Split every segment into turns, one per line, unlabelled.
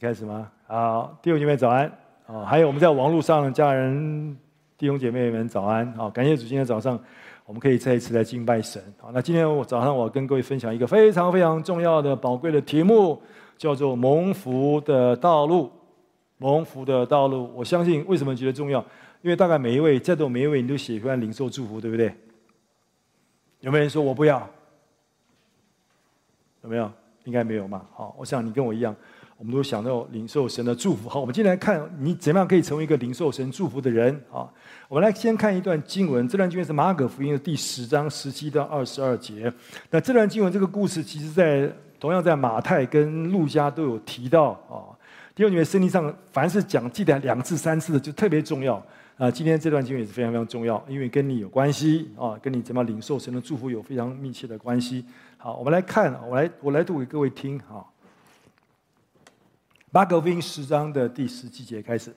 开始吗？好，弟兄姐妹早安啊！还有我们在网络上的家人、弟兄姐妹们早安啊！感谢主，今天早上我们可以再一次来敬拜神。好，那今天我早上我跟各位分享一个非常非常重要的、宝贵的题目，叫做“蒙福的道路”。蒙福的道路，我相信为什么觉得重要？因为大概每一位在座每一位，你都喜欢领受祝福，对不对？有没有人说我不要？有没有？应该没有嘛。好，我想你跟我一样。我们都想到领受神的祝福。好，我们今天来看你怎么样可以成为一个领受神祝福的人啊？我们来先看一段经文，这段经文是马可福音的第十章十七到二十二节。那这段经文这个故事，其实在同样在马太跟路加都有提到啊。因为你们圣经上凡是讲记得两次三次的，就特别重要啊。今天这段经文也是非常非常重要，因为跟你有关系啊，跟你怎么领受神的祝福有非常密切的关系。好，我们来看，我来我来读给各位听哈。马可福音十章的第十七节开始，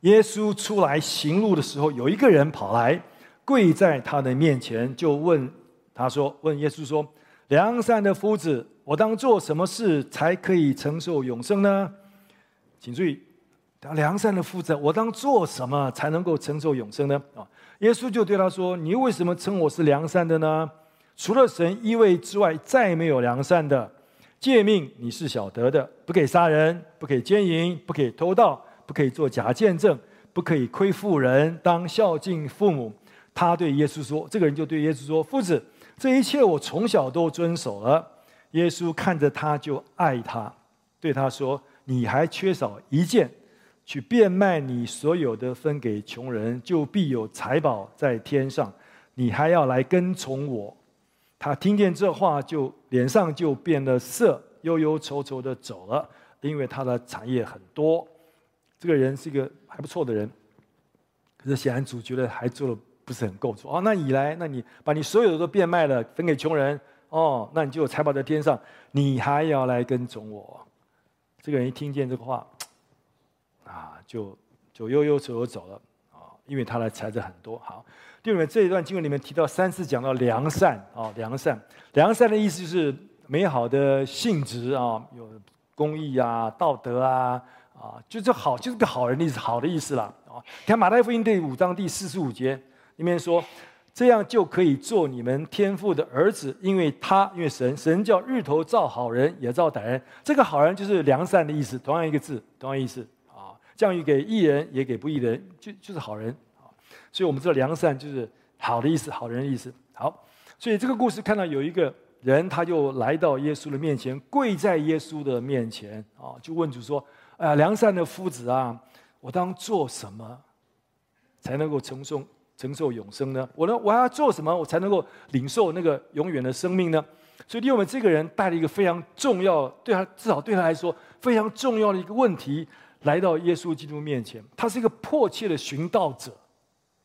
耶稣出来行路的时候，有一个人跑来跪在他的面前，就问他说：“问耶稣说，良善的夫子，我当做什么事才可以承受永生呢？”请注意，良善的夫子，我当做什么才能够承受永生呢？啊，耶稣就对他说：“你为什么称我是良善的呢？除了神一位之外，再没有良善的。”诫命你是晓得的，不可以杀人，不可以奸淫，不可以偷盗，不可以做假见证，不可以亏负人，当孝敬父母。他对耶稣说：“这个人就对耶稣说，夫子，这一切我从小都遵守了。”耶稣看着他就爱他，对他说：“你还缺少一件，去变卖你所有的，分给穷人，就必有财宝在天上。你还要来跟从我。”他听见这话，就脸上就变了色，忧忧愁愁的走了，因为他的产业很多。这个人是一个还不错的人，可是显然主觉得还做的不是很够。说哦，那你来，那你把你所有的都变卖了，分给穷人，哦，那你就有财宝在天上。你还要来跟从我。这个人一听见这个话，啊，就就忧忧愁愁走了，因为他的财子很多。好。弟兄们，这一段经文里面提到三次讲到良善啊，良善，良善的意思就是美好的性质啊，有公义啊、道德啊，啊，就是好，就是个好人的意思，好的意思啦啊。你看马太福音第五章第四十五节里面说，这样就可以做你们天父的儿子，因为他，因为神，神叫日头照好人也照歹人，这个好人就是良善的意思，同样一个字，同样意思，降雨给义人也给不义人，就就是好人。所以我们知道良善就是好的意思，好人的意思。好，所以这个故事看到有一个人，他就来到耶稣的面前，跪在耶稣的面前啊，就问主说：“哎呀，良善的夫子啊，我当做什么才能够承受承受永生呢？我呢，我要做什么，我才能够领受那个永远的生命呢？”所以，因为这个人带了一个非常重要，对他至少对他来说非常重要的一个问题，来到耶稣基督面前，他是一个迫切的寻道者。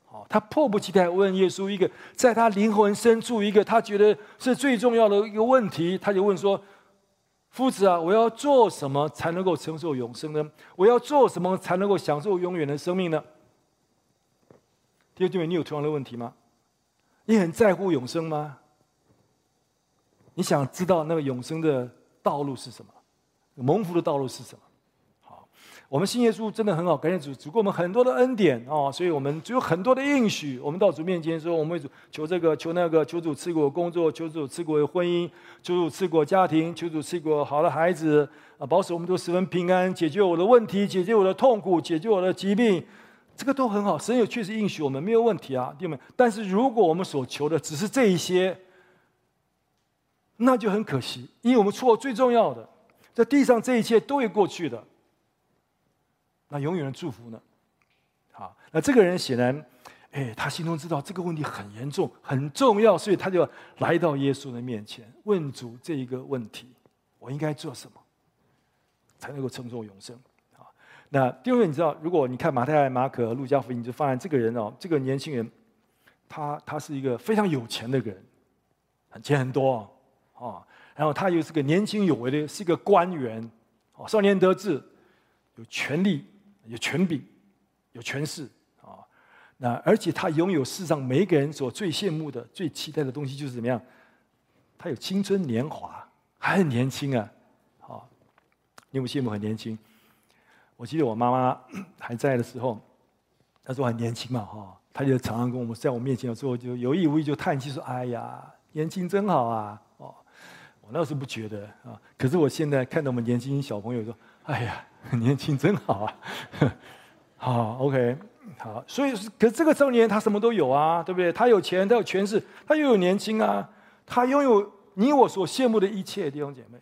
好他迫不及待问耶稣一个在他灵魂深处一个他觉得是最重要的一个问题，他就问说：“夫子啊，我要做什么才能够承受永生呢？我要做什么才能够享受永远的生命呢？”弟兄姐妹，你有同样的问题吗？你很在乎永生吗？你想知道那个永生的道路是什么？蒙福的道路是什么？我们信耶稣真的很好，感谢主，主给我们很多的恩典啊，所以我们只有很多的应许。我们到主面前说，我们为主求这个求那个，求主赐给我工作，求主赐给我婚姻，求主赐给我家庭，求主赐给我好的孩子啊，保守我们都十分平安，解决我的问题，解决我的痛苦，解决我的疾病，这个都很好。神有确实应许我们没有问题啊，弟兄们。但是如果我们所求的只是这一些，那就很可惜，因为我们错最重要的，在地上这一切都会过去的。那永远的祝福呢？好，那这个人显然，哎，他心中知道这个问题很严重、很重要，所以他就来到耶稣的面前，问主这一个问题：我应该做什么，才能够称作永生？啊，那第二个，你知道，如果你看马太、马可、路加福音，你就发现这个人哦，这个年轻人，他他是一个非常有钱的人，钱很多啊，然后他又是个年轻有为的，是一个官员，哦，少年得志，有权力。有权柄，有权势啊！那而且他拥有世上每一个人所最羡慕的、最期待的东西，就是怎么样？他有青春年华，还很年轻啊！好，你有没有羡慕很年轻？我记得我妈妈还在的时候，那时候很年轻嘛，哈，她就常常跟我们在我面前的时候，就有意无意就叹气说：“哎呀，年轻真好啊！”哦，我那时候不觉得啊，可是我现在看到我们年轻小朋友说：“哎呀，年轻真好啊！” 好，OK，好，所以可是这个少年他什么都有啊，对不对？他有钱，他有权势，他又有年轻啊，他拥有你我所羡慕的一切，弟兄姐妹。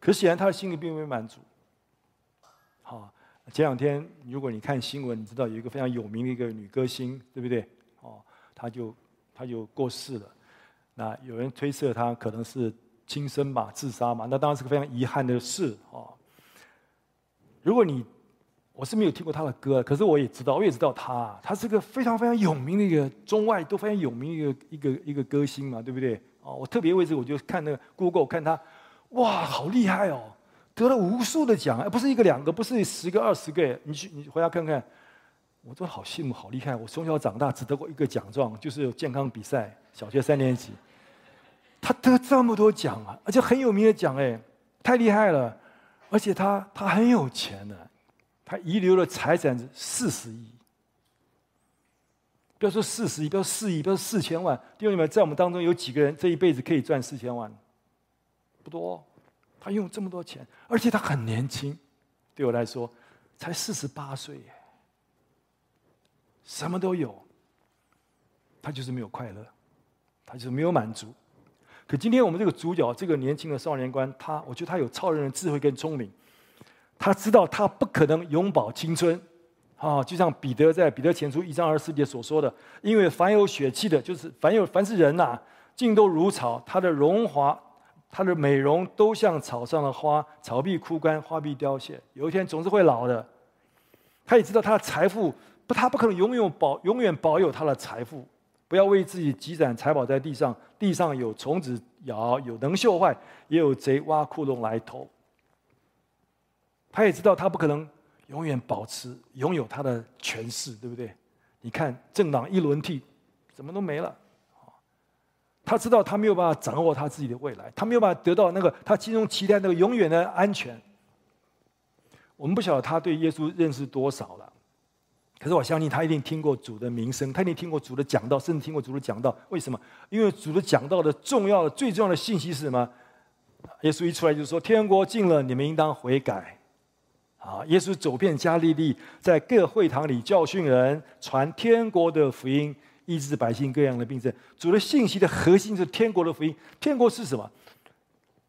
可显然他的心里并没满足。好，前两天如果你看新闻，你知道有一个非常有名的一个女歌星，对不对？哦，她就她就过世了。那有人推测她可能是轻生吧，自杀嘛。那当然是个非常遗憾的事哦。如果你我是没有听过他的歌，可是我也知道，我也知道他，他是个非常非常有名的一个中外都非常有名的一个一个一个歌星嘛，对不对？哦，我特别为此，我就看那个 Google 看他，哇，好厉害哦！得了无数的奖，不是一个两个，不是十个二十个。你去，你回家看看，我都好羡慕，好厉害！我从小长大只得过一个奖状，就是健康比赛，小学三年级。他得这么多奖啊，而且很有名的奖，哎，太厉害了！而且他他很有钱呢，他遗留的财产是四十亿。不要说四十亿，不要四亿，不要说四千万。弟兄们，在我们当中有几个人这一辈子可以赚四千万？不多。他用这么多钱，而且他很年轻，对我来说，才四十八岁耶，什么都有，他就是没有快乐，他就是没有满足。可今天我们这个主角，这个年轻的少年官，他，我觉得他有超人的智慧跟聪明，他知道他不可能永葆青春，啊，就像彼得在彼得前书一章二十四节所说的，因为凡有血气的，就是凡有凡是人呐、啊，尽都如草，他的荣华。他的美容都像草上的花，草必枯干，花必凋谢，有一天总是会老的。他也知道他的财富不，他不可能永远保永远保有他的财富。不要为自己积攒财宝在地上，地上有虫子咬，有能锈坏，也有贼挖窟窿来偷。他也知道他不可能永远保持拥有他的权势，对不对？你看政党一轮替，什么都没了。他知道他没有办法掌握他自己的未来，他没有办法得到那个他心中期待那个永远的安全。我们不晓得他对耶稣认识多少了，可是我相信他一定听过主的名声，他一定听过主的讲道，甚至听过主的讲道。为什么？因为主的讲道的重要的、最重要的信息是什么？耶稣一出来就说：“天国近了，你们应当悔改。”啊，耶稣走遍加利利，在各会堂里教训人，传天国的福音。医治百姓各样的病症，主的信息的核心是天国的福音。天国是什么？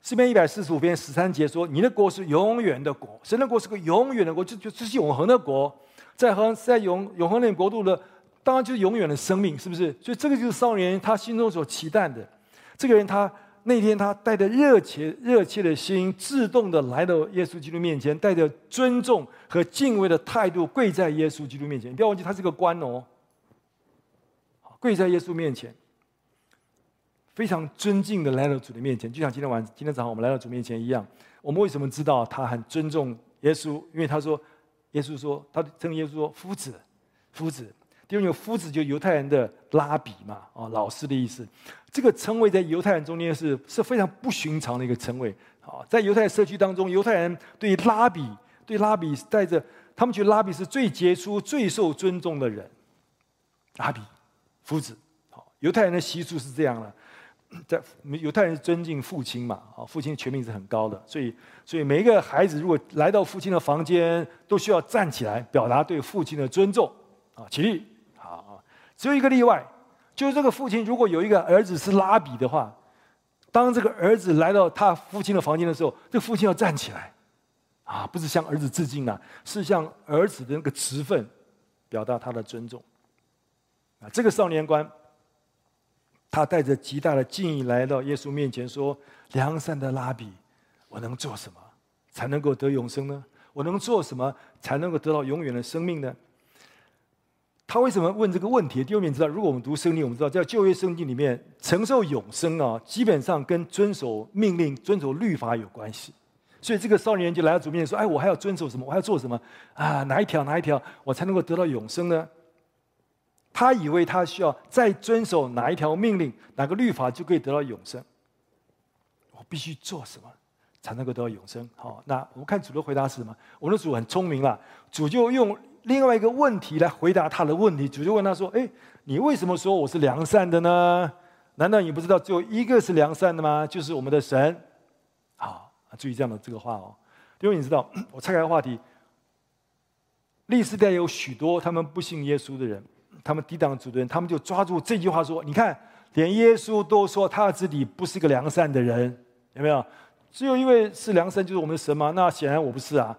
诗篇一百四十五篇十三节说：“你的国是永远的国，神的国是个永远的国，就就这是永恒的国。在恒在永永恒的国度的，当然就是永远的生命，是不是？所以这个就是少年他心中所期待的。这个人他那天他带着热切热切的心，自动的来到耶稣基督面前，带着尊重和敬畏的态度跪在耶稣基督面前。你不要忘记，他是个官哦。”跪在耶稣面前，非常尊敬的来到主的面前，就像今天晚今天早上我们来到主面前一样。我们为什么知道他很尊重耶稣？因为他说，耶稣说，他称耶稣说夫子，夫子。因为夫子就犹太人的拉比嘛，啊，老师的意思。这个称谓在犹太人中间是是非常不寻常的一个称谓。啊，在犹太社区当中，犹太人对拉比对拉比带着他们觉得拉比是最杰出、最受尊重的人，拉比。夫子，好，犹太人的习俗是这样的，在犹太人尊敬父亲嘛，啊，父亲的权柄是很高的，所以，所以每一个孩子如果来到父亲的房间，都需要站起来表达对父亲的尊重，啊，起立，好，只有一个例外，就是这个父亲如果有一个儿子是拉比的话，当这个儿子来到他父亲的房间的时候，这父亲要站起来，啊，不是向儿子致敬啊，是向儿子的那个职分表达他的尊重。啊，这个少年官，他带着极大的敬意来到耶稣面前，说：“良善的拉比，我能做什么才能够得永生呢？我能做什么才能够得到永远的生命呢？”他为什么问这个问题？第二面知道，如果我们读圣经，我们知道在旧约圣经里面，承受永生啊，基本上跟遵守命令、遵守律法有关系。所以这个少年就来到主面前说：“哎，我还要遵守什么？我还要做什么？啊，哪一条？哪一条我才能够得到永生呢？”他以为他需要再遵守哪一条命令、哪个律法就可以得到永生。我必须做什么才能够得到永生。好，那我们看主的回答是什么？我们的主很聪明了，主就用另外一个问题来回答他的问题。主就问他说：“哎，你为什么说我是良善的呢？难道你不知道只有一个是良善的吗？就是我们的神。”好，注意这样的这个话哦，因为你知道，我岔开话题。历史代有许多他们不信耶稣的人，他们抵挡主的人，他们就抓住这句话说：“你看，连耶稣都说他自己不是个良善的人，有没有？只有一位是良善，就是我们的神吗？那显然我不是啊。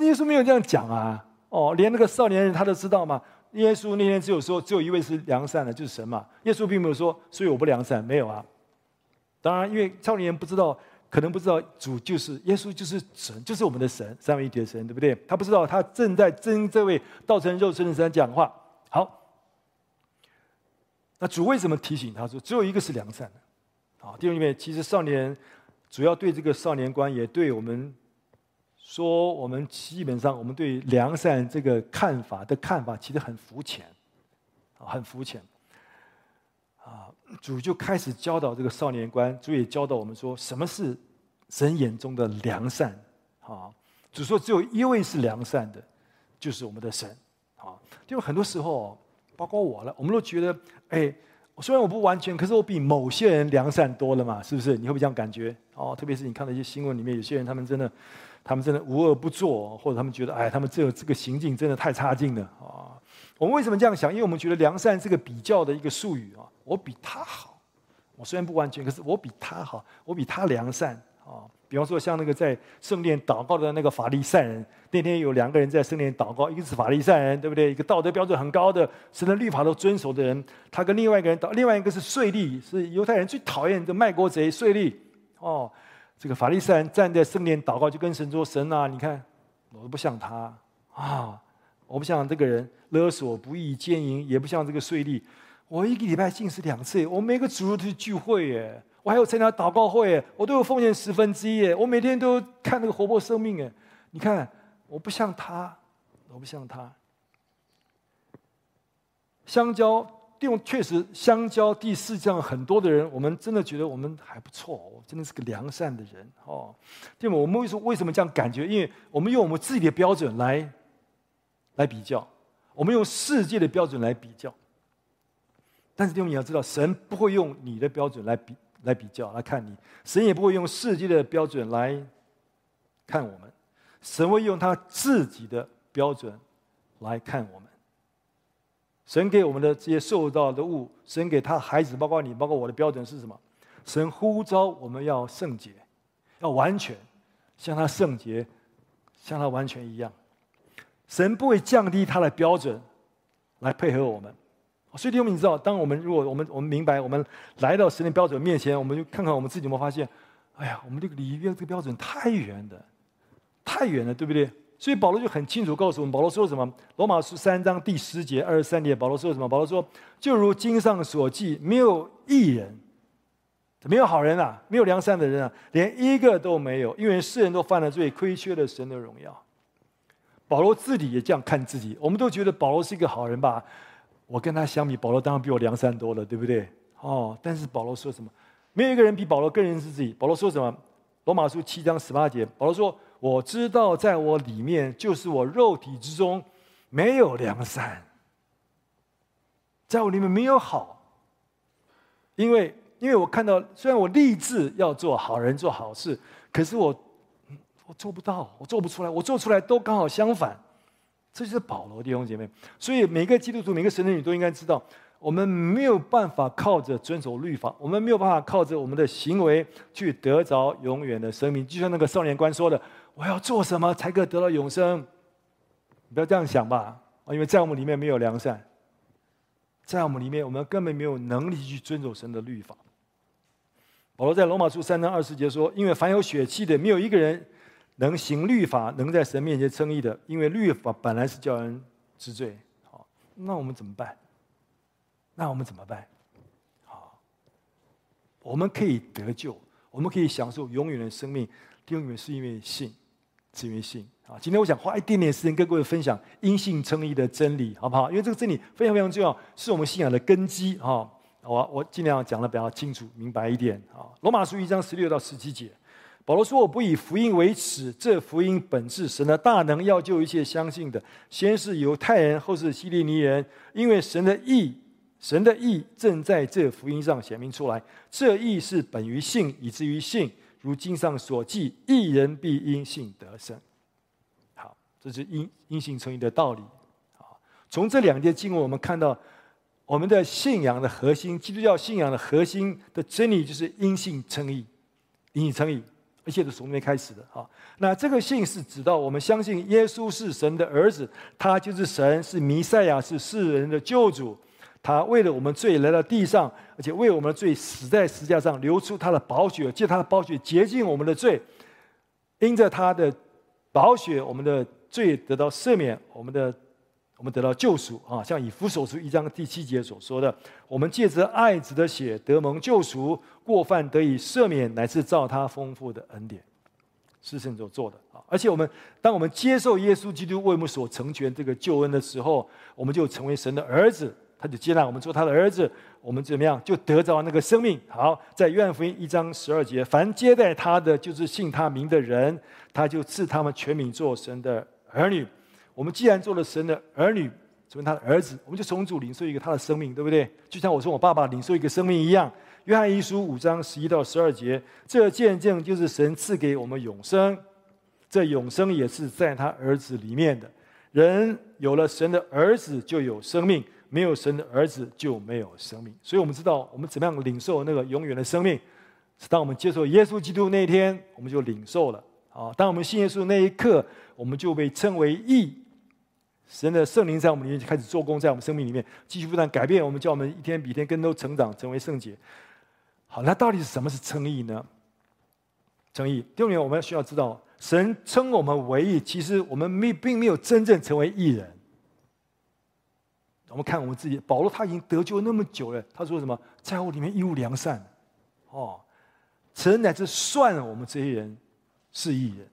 耶稣没有这样讲啊。哦，连那个少年人他都知道吗？耶稣那天只有说，只有一位是良善的，就是神嘛。耶稣并没有说，所以我不良善，没有啊。当然，因为少年人不知道。”可能不知道主就是耶稣，就是神，就是我们的神，三位一体的神，对不对？他不知道他正在跟这位道成肉身的神讲话。好，那主为什么提醒他说只有一个是良善的？啊，弟兄姊妹，其实少年主要对这个少年观，也对我们说，我们基本上我们对良善这个看法的看法，其实很肤浅，很肤浅。啊，主就开始教导这个少年观，主也教导我们说，什么是神眼中的良善。啊，主说只有一位是良善的，就是我们的神。就很多时候，包括我了，我们都觉得，哎，虽然我不完全，可是我比某些人良善多了嘛，是不是？你会不会这样感觉？哦，特别是你看到一些新闻里面，有些人他们真的，他们真的无恶不作，或者他们觉得，哎，他们这这个行径真的太差劲了。啊，我们为什么这样想？因为我们觉得良善是个比较的一个术语啊。我比他好，我虽然不完全，可是我比他好，我比他良善啊。比方说，像那个在圣殿祷告的那个法利赛人，那天有两个人在圣殿祷告，一个是法利赛人，对不对？一个道德标准很高的，神的律法都遵守的人，他跟另外一个人祷，另外一个是税吏，是犹太人最讨厌的卖国贼税吏。哦，这个法利赛人站在圣殿祷告，就跟神说：“神啊，你看，我都不像他啊，我不像这个人勒索、不义、奸淫，也不像这个税吏。”我一个礼拜进食两次，我每个主日都去聚会耶，我还有参加祷告会，我都有奉献十分之一，我每天都看那个活泼生命耶。你看，我不像他，我不像他。相交，用确实相交第四这样很多的人，我们真的觉得我们还不错，我真的是个良善的人哦。对吗？我们为什么为什么这样感觉？因为我们用我们自己的标准来来比较，我们用世界的标准来比较。但是弟兄，你要知道，神不会用你的标准来比、来比较、来看你；神也不会用世界的标准来看我们。神会用他自己的标准来看我们。神给我们的这些受到的物，神给他孩子，包括你、包括我的标准是什么？神呼召我们要圣洁，要完全，像他圣洁，像他完全一样。神不会降低他的标准来配合我们。所以，弟兄们，你知道，当我们如果我们我们明白，我们来到神的标准面前，我们就看看我们自己有没有发现，哎呀，我们这个离这个标准太远的，太远了，对不对？所以保罗就很清楚告诉我们，保罗说什么？罗马书三章第十节二十三节，保罗说什么？保罗说，就如经上所记，没有一人，没有好人啊，没有良善的人啊，连一个都没有，因为世人都犯了罪，亏缺了神的荣耀。保罗自己也这样看自己，我们都觉得保罗是一个好人吧？我跟他相比，保罗当然比我良善多了，对不对？哦，但是保罗说什么？没有一个人比保罗更认识自己。保罗说什么？罗马书七章十八节，保罗说：“我知道，在我里面，就是我肉体之中，没有良善，在我里面没有好。因为，因为我看到，虽然我立志要做好人，做好事，可是我，我做不到，我做不出来，我做出来都刚好相反。”这就是保罗弟兄姐妹，所以每个基督徒、每个神的女都应该知道，我们没有办法靠着遵守律法，我们没有办法靠着我们的行为去得着永远的生命。就像那个少年官说的：“我要做什么才可以得到永生？”你不要这样想吧，因为在我们里面没有良善，在我们里面我们根本没有能力去遵守神的律法。保罗在罗马书三章二十节说：“因为凡有血气的，没有一个人。”能行律法，能在神面前称义的，因为律法本来是叫人知罪。好，那我们怎么办？那我们怎么办？好，我们可以得救，我们可以享受永远的生命，永远是因为信，是因为信。啊，今天我想花一点点时间跟各位分享因信称义的真理，好不好？因为这个真理非常非常重要，是我们信仰的根基。哈，我我尽量讲的比较清楚明白一点。啊，罗马书一章十六到十七节。保罗说：“我不以福音为耻，这福音本质神的大能，要救一切相信的，先是犹太人，后是希利尼人。因为神的意，神的意正在这福音上显明出来。这意是本于信，以至于信。如经上所记，一人必因信得生。好，这是因因信称义的道理。好，从这两节经文，我们看到我们的信仰的核心，基督教信仰的核心的真理就是因信称义，因信称义。”一切都从那开始的啊！那这个信是指到我们相信耶稣是神的儿子，他就是神，是弥赛亚，是世人的救主。他为了我们罪来到地上，而且为我们的罪死在十字架上，流出他的宝血，借他的宝血洁净我们的罪。因着他的宝血，我们的罪得到赦免，我们的。我们得到救赎啊，像以弗所书一章第七节所说的，我们借着爱子的血得蒙救赎，过犯得以赦免，乃是照他丰富的恩典，是神所做的啊。而且我们当我们接受耶稣基督为我们所成全这个救恩的时候，我们就成为神的儿子，他就接纳我们做他的儿子，我们怎么样就得着那个生命。好，在约翰福音一章十二节，凡接待他的，就是信他名的人，他就赐他们全名做神的儿女。我们既然做了神的儿女，成为他的儿子，我们就从主领受一个他的生命，对不对？就像我从我爸爸领受一个生命一样。约翰一书五章十一到十二节，这见证就是神赐给我们永生，这永生也是在他儿子里面的。人有了神的儿子，就有生命；没有神的儿子，就没有生命。所以，我们知道我们怎么样领受那个永远的生命，是当我们接受耶稣基督那一天，我们就领受了。啊，当我们信耶稣的那一刻，我们就被称为义。神的圣灵在我们里面就开始做工，在我们生命里面继续不断改变我们，叫我们一天比一天更多成长，成为圣洁。好，那到底是什么是称义呢？称义，第二点我们需要知道，神称我们为义，其实我们没并没有真正成为义人。我们看我们自己，保罗他已经得救那么久了，他说什么？在我里面一无良善，哦，神乃至算我们这些人是义人，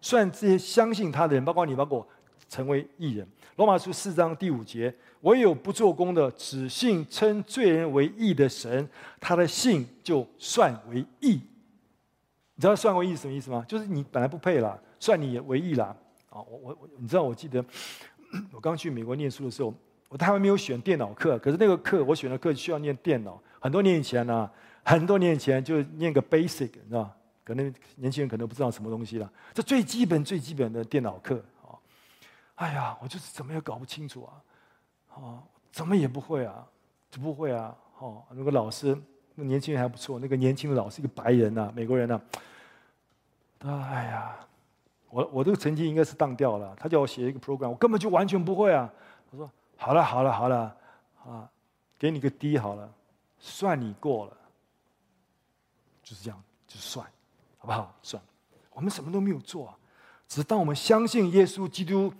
算这些相信他的人，包括你，包括我。成为义人。罗马书四章第五节：唯有不做工的，只信称罪人为义的神，他的信就算为义。你知道算为义是什么意思吗？就是你本来不配了，算你也为义了。啊，我我，你知道我记得 我刚去美国念书的时候，我他还没有选电脑课，可是那个课我选的课需要念电脑。很多年以前呢、很多年以前就念个 basic，你知道可能年轻人可能不知道什么东西了。这最基本最基本的电脑课。哎呀，我就是怎么也搞不清楚啊！哦，怎么也不会啊，就不会啊！哦，那个老师，那年轻人还不错，那个年轻的老师一个白人呐、啊，美国人呐、啊。哎呀，我我这个成绩应该是当掉了。他叫我写一个 program，我根本就完全不会啊！我说好了好了好了，啊，给你个 D 好了，算你过了。就是这样，就算，好不好？算，我们什么都没有做，只当我们相信耶稣基督。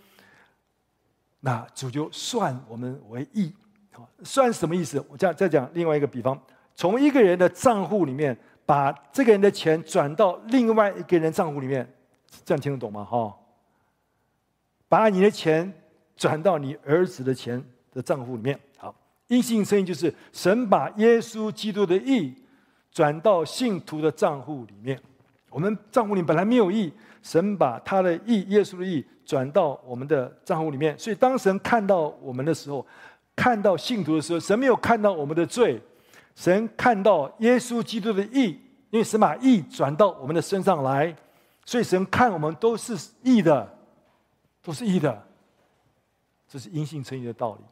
那主就算我们为义，好，算什么意思？我再再讲另外一个比方，从一个人的账户里面把这个人的钱转到另外一个人账户里面，这样听得懂吗？哈，把你的钱转到你儿子的钱的账户里面。好，因信声音就是神把耶稣基督的义转到信徒的账户里面。我们账户里本来没有义，神把他的意，耶稣的意。转到我们的账户里面，所以当神看到我们的时候，看到信徒的时候，神没有看到我们的罪，神看到耶稣基督的义，因为神把义转到我们的身上来，所以神看我们都是义的，都是义的，这是因信称义的道理。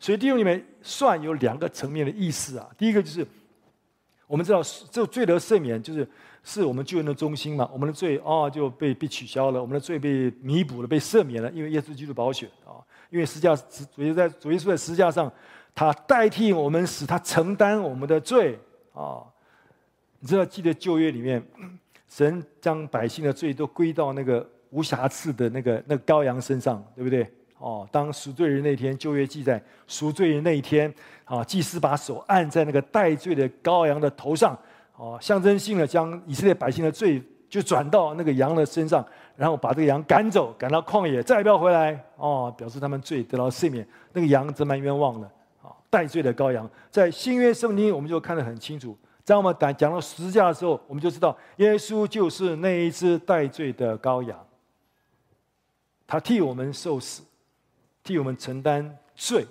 所以弟兄里面算有两个层面的意思啊，第一个就是我们知道这罪得赦免就是。是我们救恩的中心嘛？我们的罪啊、就被被取消了，我们的罪被弥补了，被赦免了，因为耶稣基督宝血啊、因为十字架主耶稣在主耶稣在十字架上，他代替我们死，他承担我们的罪啊、你知道，记得旧约里面，神将百姓的罪都归到那个无瑕疵的那个那个羔羊身上，对不对？哦，当赎罪日那天，旧约记载赎罪日那一天啊，祭司把手按在那个代罪的羔羊的头上。哦，象征性的将以色列百姓的罪就转到那个羊的身上，然后把这个羊赶走，赶到旷野，再也不要回来。哦，表示他们罪得到赦免。那个羊真蛮冤枉的。啊，代罪的羔羊，在新约圣经我们就看得很清楚。在我们讲讲到十字架的时候，我们就知道耶稣就是那一只代罪的羔羊，他替我们受死，替我们承担罪。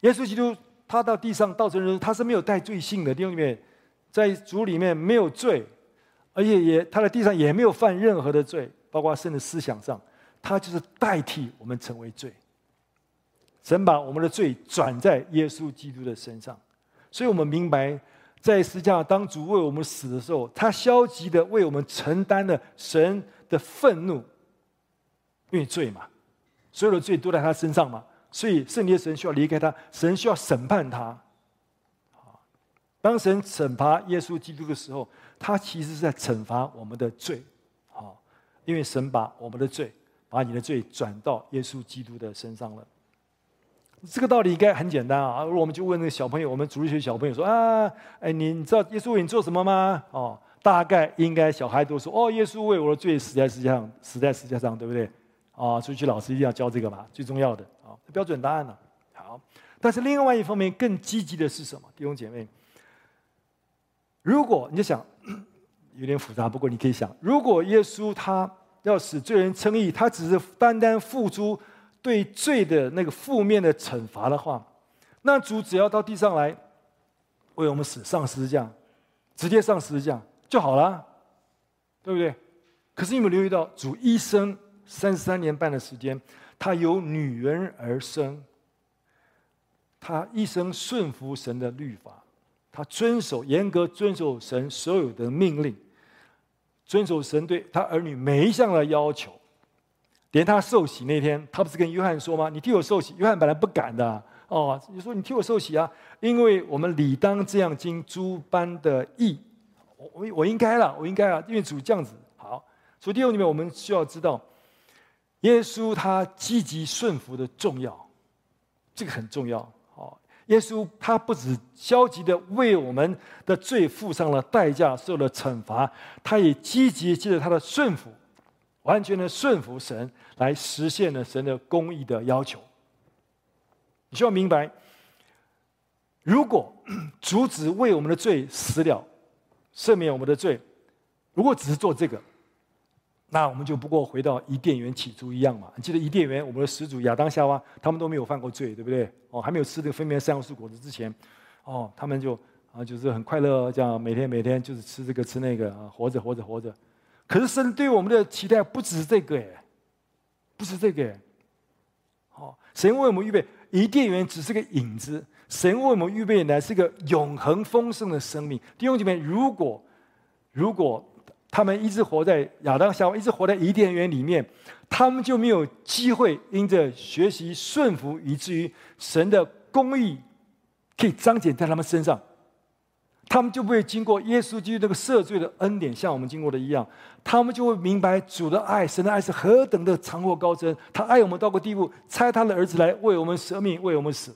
耶稣基督他到地上道成人，他是没有带罪性的，弟兄里面，在主里面没有罪，而且也他在地上也没有犯任何的罪，包括甚至思想上，他就是代替我们成为罪。神把我们的罪转在耶稣基督的身上，所以我们明白，在十字架当主为我们死的时候，他消极的为我们承担了神的愤怒，因为罪嘛，所有的罪都在他身上嘛，所以圣洁神需要离开他，神需要审判他。啊当神审判耶稣基督的时候，他其实是在惩罚我们的罪，啊，因为神把我们的罪，把你的罪转到耶稣基督的身上了。这个道理应该很简单啊！我们就问那个小朋友，我们主日学小朋友说啊，哎，你知道耶稣为你做什么吗？哦，大概应该小孩都说哦，耶稣为我的罪死在世界上，死在世界上，对不对？啊，出去老师一定要教这个嘛，最重要的啊，标准答案呢。好，但是另外一方面更积极的是什么？弟兄姐妹，如果你想 有点复杂，不过你可以想，如果耶稣他要使罪人称义，他只是单单付出。对罪的那个负面的惩罚的话，那主只要到地上来为我们死，上十字架，直接上十字架就好了，对不对？可是你有没有留意到，主一生三十三年半的时间，他由女人而生，他一生顺服神的律法，他遵守严格遵守神所有的命令，遵守神对他儿女每一项的要求。连他受洗那天，他不是跟约翰说吗？你替我受洗。约翰本来不敢的哦，你说你替我受洗啊，因为我们理当这样经诸般的义。我我我应该了，我应该了，因为主这样子好。所以弟兄姊妹，我们需要知道，耶稣他积极顺服的重要，这个很重要。哦，耶稣他不止消极的为我们的罪付上了代价，受了惩罚，他也积极借着他的顺服。完全的顺服神，来实现了神的公义的要求。你需要明白，如果 主只为我们的罪死了，赦免我们的罪，如果只是做这个，那我们就不过回到伊甸园起初一样嘛。你记得伊甸园，我们的始祖亚当夏娃，他们都没有犯过罪，对不对？哦，还没有吃这个分别善恶树果子之前，哦，他们就啊，就是很快乐，这样每天每天就是吃这个吃那个啊，活着活着活着。可是神对我们的期待不止这个耶，不止这个耶。好，神为我们预备伊甸园只是个影子，神为我们预备乃是一个永恒丰盛的生命。弟兄姐妹，如果如果他们一直活在亚当夏娃，一直活在伊甸园里面，他们就没有机会因着学习顺服，以至于神的公义可以彰显在他们身上。他们就不会经过耶稣基督那个赦罪的恩典，像我们经过的一样，他们就会明白主的爱，神的爱是何等的长阔高深。他爱我们到个地步，差他的儿子来为我们舍命，为我们死。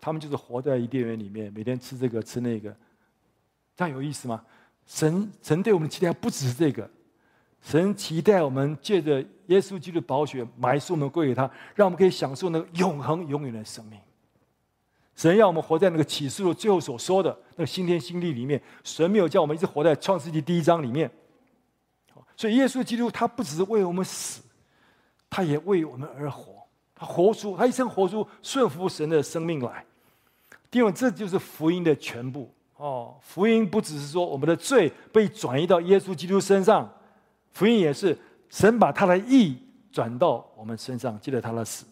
他们就是活在伊甸园里面，每天吃这个吃那个，这样有意思吗？神神对我们的期待不只是这个，神期待我们借着耶稣基督的宝血埋赎我们归给他，让我们可以享受那个永恒永远的生命。神要我们活在那个启示录最后所说的那个新天新地里面，神没有叫我们一直活在创世纪第一章里面。所以耶稣基督他不只是为我们死，他也为我们而活，他活出他一生活出顺服神的生命来。因为这就是福音的全部哦。福音不只是说我们的罪被转移到耶稣基督身上，福音也是神把他的义转到我们身上，记得他的死，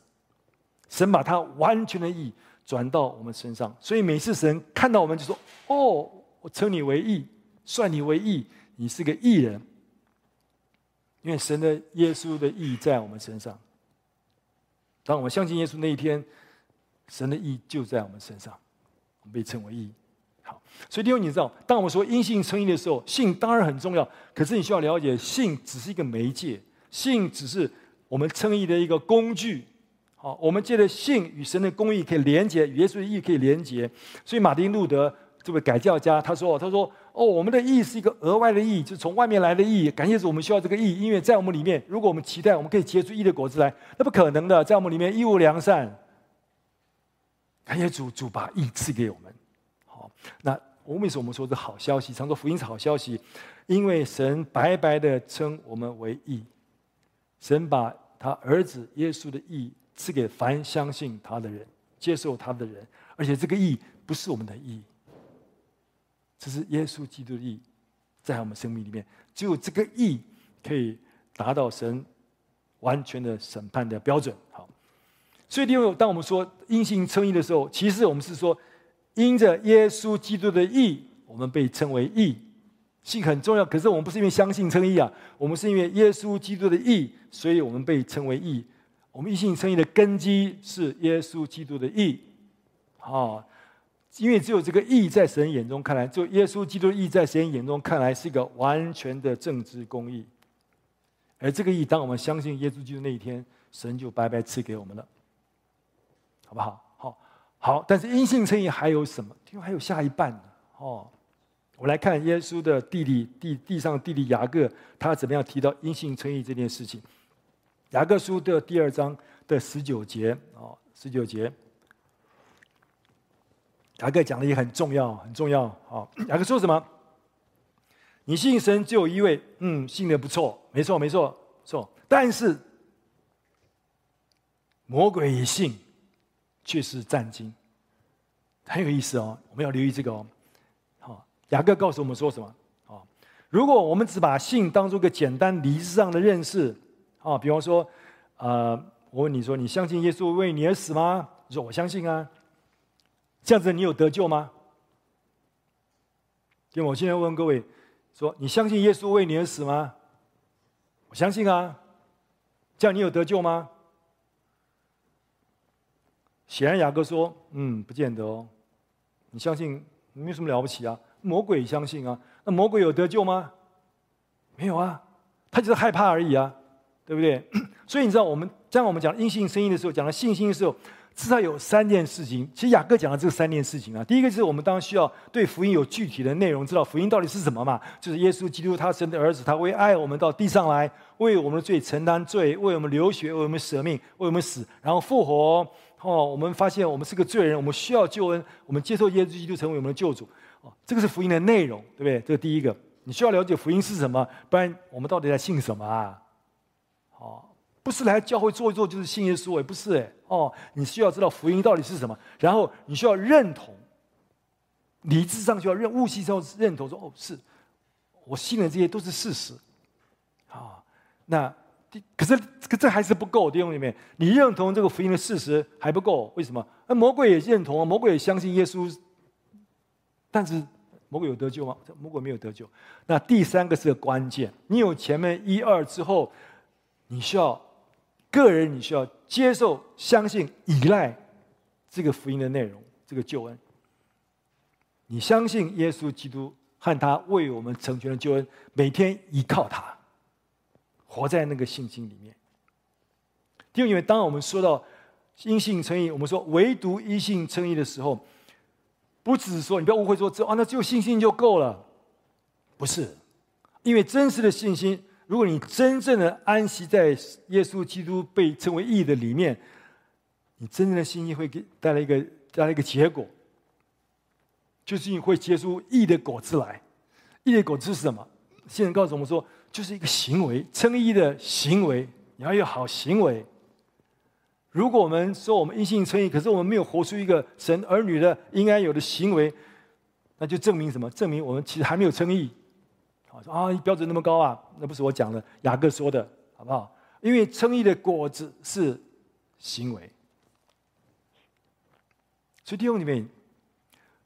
神把他完全的义。转到我们身上，所以每次神看到我们就说：“哦，我称你为义，算你为义，你是个义人。”因为神的耶稣的义在我们身上。当我们相信耶稣那一天，神的义就在我们身上，我们被称为义。所以弟兄，你知道，当我们说因信称义的时候，信当然很重要，可是你需要了解，信只是一个媒介，信只是我们称义的一个工具。好，我们借着信与神的公义可以连接，与耶稣的义可以连接。所以马丁路德这位改教家他说：“他说哦，我们的义是一个额外的义，就是从外面来的义。感谢主，我们需要这个义，因为在我们里面，如果我们期待我们可以结出义的果子来，那不可能的。在我们里面，义无良善。感谢主，主把义赐给我们。那我为什么我们说这好消息？常说福音是好消息，因为神白白的称我们为义，神把他儿子耶稣的义赐给凡相信他的人，接受他的人，而且这个义不是我们的义，这是耶稣基督的义，在我们生命里面，只有这个义可以达到神完全的审判的标准。好，所以因为当我们说因信称义的时候，其实我们是说。因着耶稣基督的义，我们被称为义。信很重要，可是我们不是因为相信称义啊，我们是因为耶稣基督的义，所以我们被称为义。我们因信称义的根基是耶稣基督的义。啊，因为只有这个义在神眼中看来，就耶稣基督的义在神眼中看来是一个完全的正直公义。而这个义，当我们相信耶稣基督那一天，神就白白赐给我们了，好不好？好，但是因信称义还有什么？听说还有下一半呢。哦，我来看耶稣的弟弟地地上弟弟雅各，他怎么样提到因信称义这件事情？雅各书的第二章的十九节，哦，十九节，雅各讲的也很重要，很重要。好，雅各说什么？你信神只有一位，嗯，信的不错，没错，没错，错。但是魔鬼也信。却是战惊，很有意思哦。我们要留意这个哦。好，雅各告诉我们说什么？啊，如果我们只把信当做个简单理智上的认识，啊，比方说，呃，我问你说，你相信耶稣为你而死吗？你说我相信啊。这样子你有得救吗？因为我现在问各位说，你相信耶稣为你而死吗？我相信啊。这样你有得救吗？显然，雅各说：“嗯，不见得哦。你相信没有什么了不起啊？魔鬼相信啊，那魔鬼有得救吗？没有啊，他就是害怕而已啊，对不对？所以你知道，我们在我们讲因信称义的时候，讲到信心的时候，至少有三件事情。其实雅各讲的这三件事情啊，第一个就是我们当然需要对福音有具体的内容，知道福音到底是什么嘛？就是耶稣基督他神的儿子，他为爱我们到地上来，为我们的罪承担罪，为我们流血，为我们舍命，为我们死，然后复活。”哦，我们发现我们是个罪人，我们需要救恩，我们接受耶稣基督成为我们的救主。哦，这个是福音的内容，对不对？这个第一个，你需要了解福音是什么，不然我们到底在信什么啊？哦，不是来教会做一做就是信耶稣，也不是哎。哦，你需要知道福音到底是什么，然后你需要认同，理智上需要认，悟性上认同说，哦，是我信的这些都是事实。啊，那。可是，可这还是不够。弟兄里面，你认同这个福音的事实还不够。为什么？那魔鬼也认同啊，魔鬼也相信耶稣。但是，魔鬼有得救吗？魔鬼没有得救。那第三个是个关键。你有前面一二之后，你需要个人，你需要接受、相信、依赖这个福音的内容，这个救恩。你相信耶稣基督和他为我们成全的救恩，每天依靠他。活在那个信心里面。第二，因为当我们说到因信称义，我们说唯独一信称义的时候，不只是说你不要误会说这啊，那只有信心就够了，不是？因为真实的信心，如果你真正的安息在耶稣基督被称为义的里面，你真正的信心会给带来一个带来一个结果，就是你会结出义的果子来。义的果子是什么？现在告诉我们说。就是一个行为，称义的行为，你要有好行为。如果我们说我们因信称义，可是我们没有活出一个神儿女的应该有的行为，那就证明什么？证明我们其实还没有称义。好说啊，标准那么高啊？那不是我讲的，雅各说的，好不好？因为称义的果子是行为。所以弟兄里面，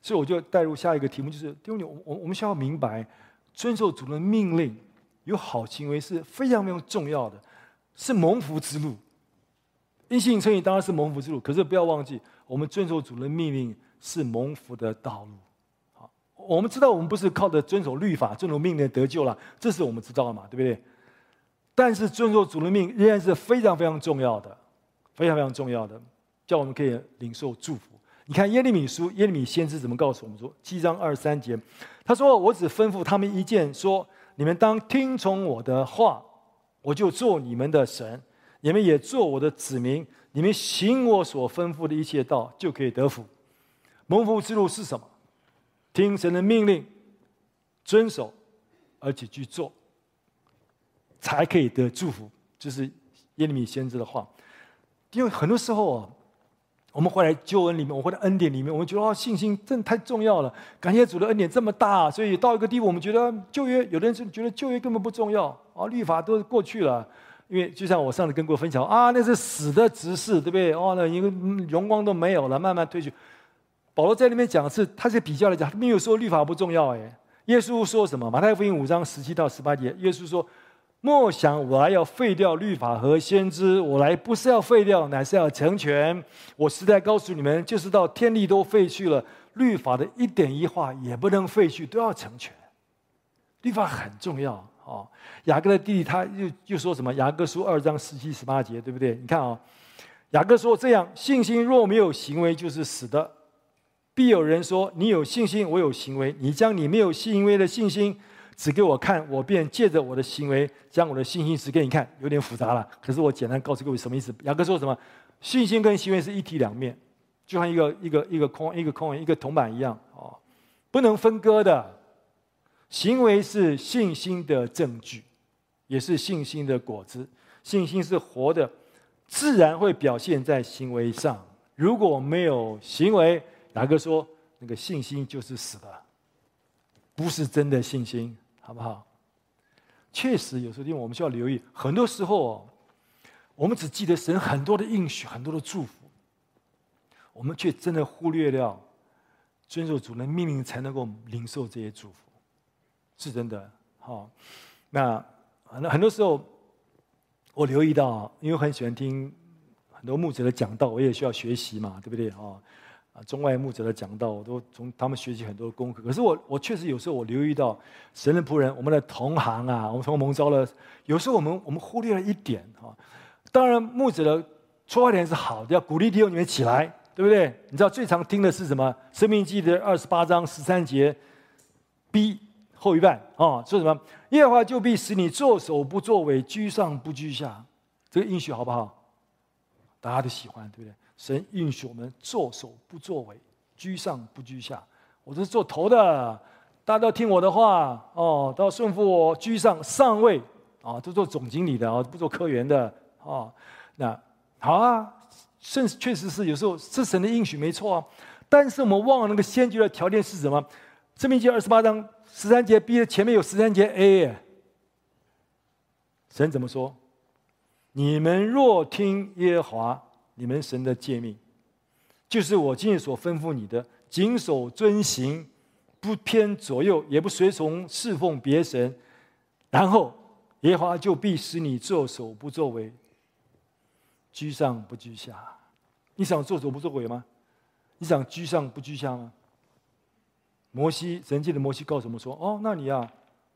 所以我就带入下一个题目，就是弟兄们，我我们需要明白，遵守主的命令。有好行为是非常非常重要的，是蒙福之路。因信称义当然是蒙福之路，可是不要忘记，我们遵守主的命令是蒙福的道路。好，我们知道我们不是靠着遵守律法、遵守命令得救了，这是我们知道的嘛，对不对？但是遵守主的命仍然是非常非常重要的，非常非常重要的，叫我们可以领受祝福。你看耶利米书，耶利米先知怎么告诉我们说？七章二十三节，他说：“我只吩咐他们一件，说。”你们当听从我的话，我就做你们的神，你们也做我的子民。你们行我所吩咐的一切道，就可以得福。蒙福之路是什么？听神的命令，遵守，而且去做，才可以得祝福。这、就是耶利米先知的话。因为很多时候啊，我们回来救恩里面，我回来恩典里面，我们觉得哦，信心真的太重要了。感谢主的恩典这么大，所以到一个地步，我们觉得旧约，有的人就觉得旧约根本不重要啊，律法都过去了。因为就像我上次跟各位分享啊，那是死的执事，对不对？哦，那一个荣光都没有了，慢慢退去。保罗在那边讲的是，他是比较来讲，他没有说律法不重要。哎，耶稣说什么？马太福音五章十七到十八节，耶稣说：“莫想我来要废掉律法和先知，我来不是要废掉，乃是要成全。我实在告诉你们，就是到天地都废去了，律法的一点一画也不能废去，都要成全。律法很重要。”哦，雅各的弟弟他又又说什么？雅各书二章十七十八节，对不对？你看啊、雅各说这样：信心若没有行为，就是死的。必有人说：你有信心，我有行为。你将你没有行为的信心指给我看，我便借着我的行为将我的信心指给你看。有点复杂了，可是我简单告诉各位什么意思。雅各说什么？信心跟行为是一体两面，就像一个一个一个空一个空一个铜板一样哦，不能分割的。行为是信心的证据，也是信心的果子。信心是活的，自然会表现在行为上。如果没有行为，雅各说那个信心就是死的，不是真的信心，好不好？确实，有时候我们需要留意，很多时候，我们只记得神很多的应许、很多的祝福，我们却真的忽略了遵守主的命令才能够领受这些祝福。是真的，好。那很很多时候，我留意到，因为很喜欢听很多牧者的讲道，我也需要学习嘛，对不对？哦，啊，中外牧者的讲道，我都从他们学习很多功课。可是我，我确实有时候我留意到，神的仆人，我们的同行啊，我们从蒙召了，有时候我们我们忽略了一点哈。当然，牧者的出发点是好的，要鼓励弟兄你们起来，对不对？你知道最常听的是什么？生命记的二十八章十三节，B。后一半啊，说什么？耶和华就必使你作首不作尾，居上不居下。这个应许好不好？大家都喜欢，对不对？神应许我们作首不作尾，居上不居下。我这是做头的，大家都听我的话哦，都要顺服我，居上上位啊，都做总经理的啊，不做科员的啊。那好啊，甚确实是有时候是神的应许没错啊，但是我们忘了那个先决的条件是什么？申命记二十八章。十三节 B 的前面有十三节 A，神怎么说？你们若听耶和华你们神的诫命，就是我今日所吩咐你的，谨守遵行，不偏左右，也不随从侍奉别神，然后耶和华就必使你作首不作为，居上不居下。你想作首不作尾吗？你想居上不居下吗？摩西，神界的摩西告诉我们说：“哦，那你啊，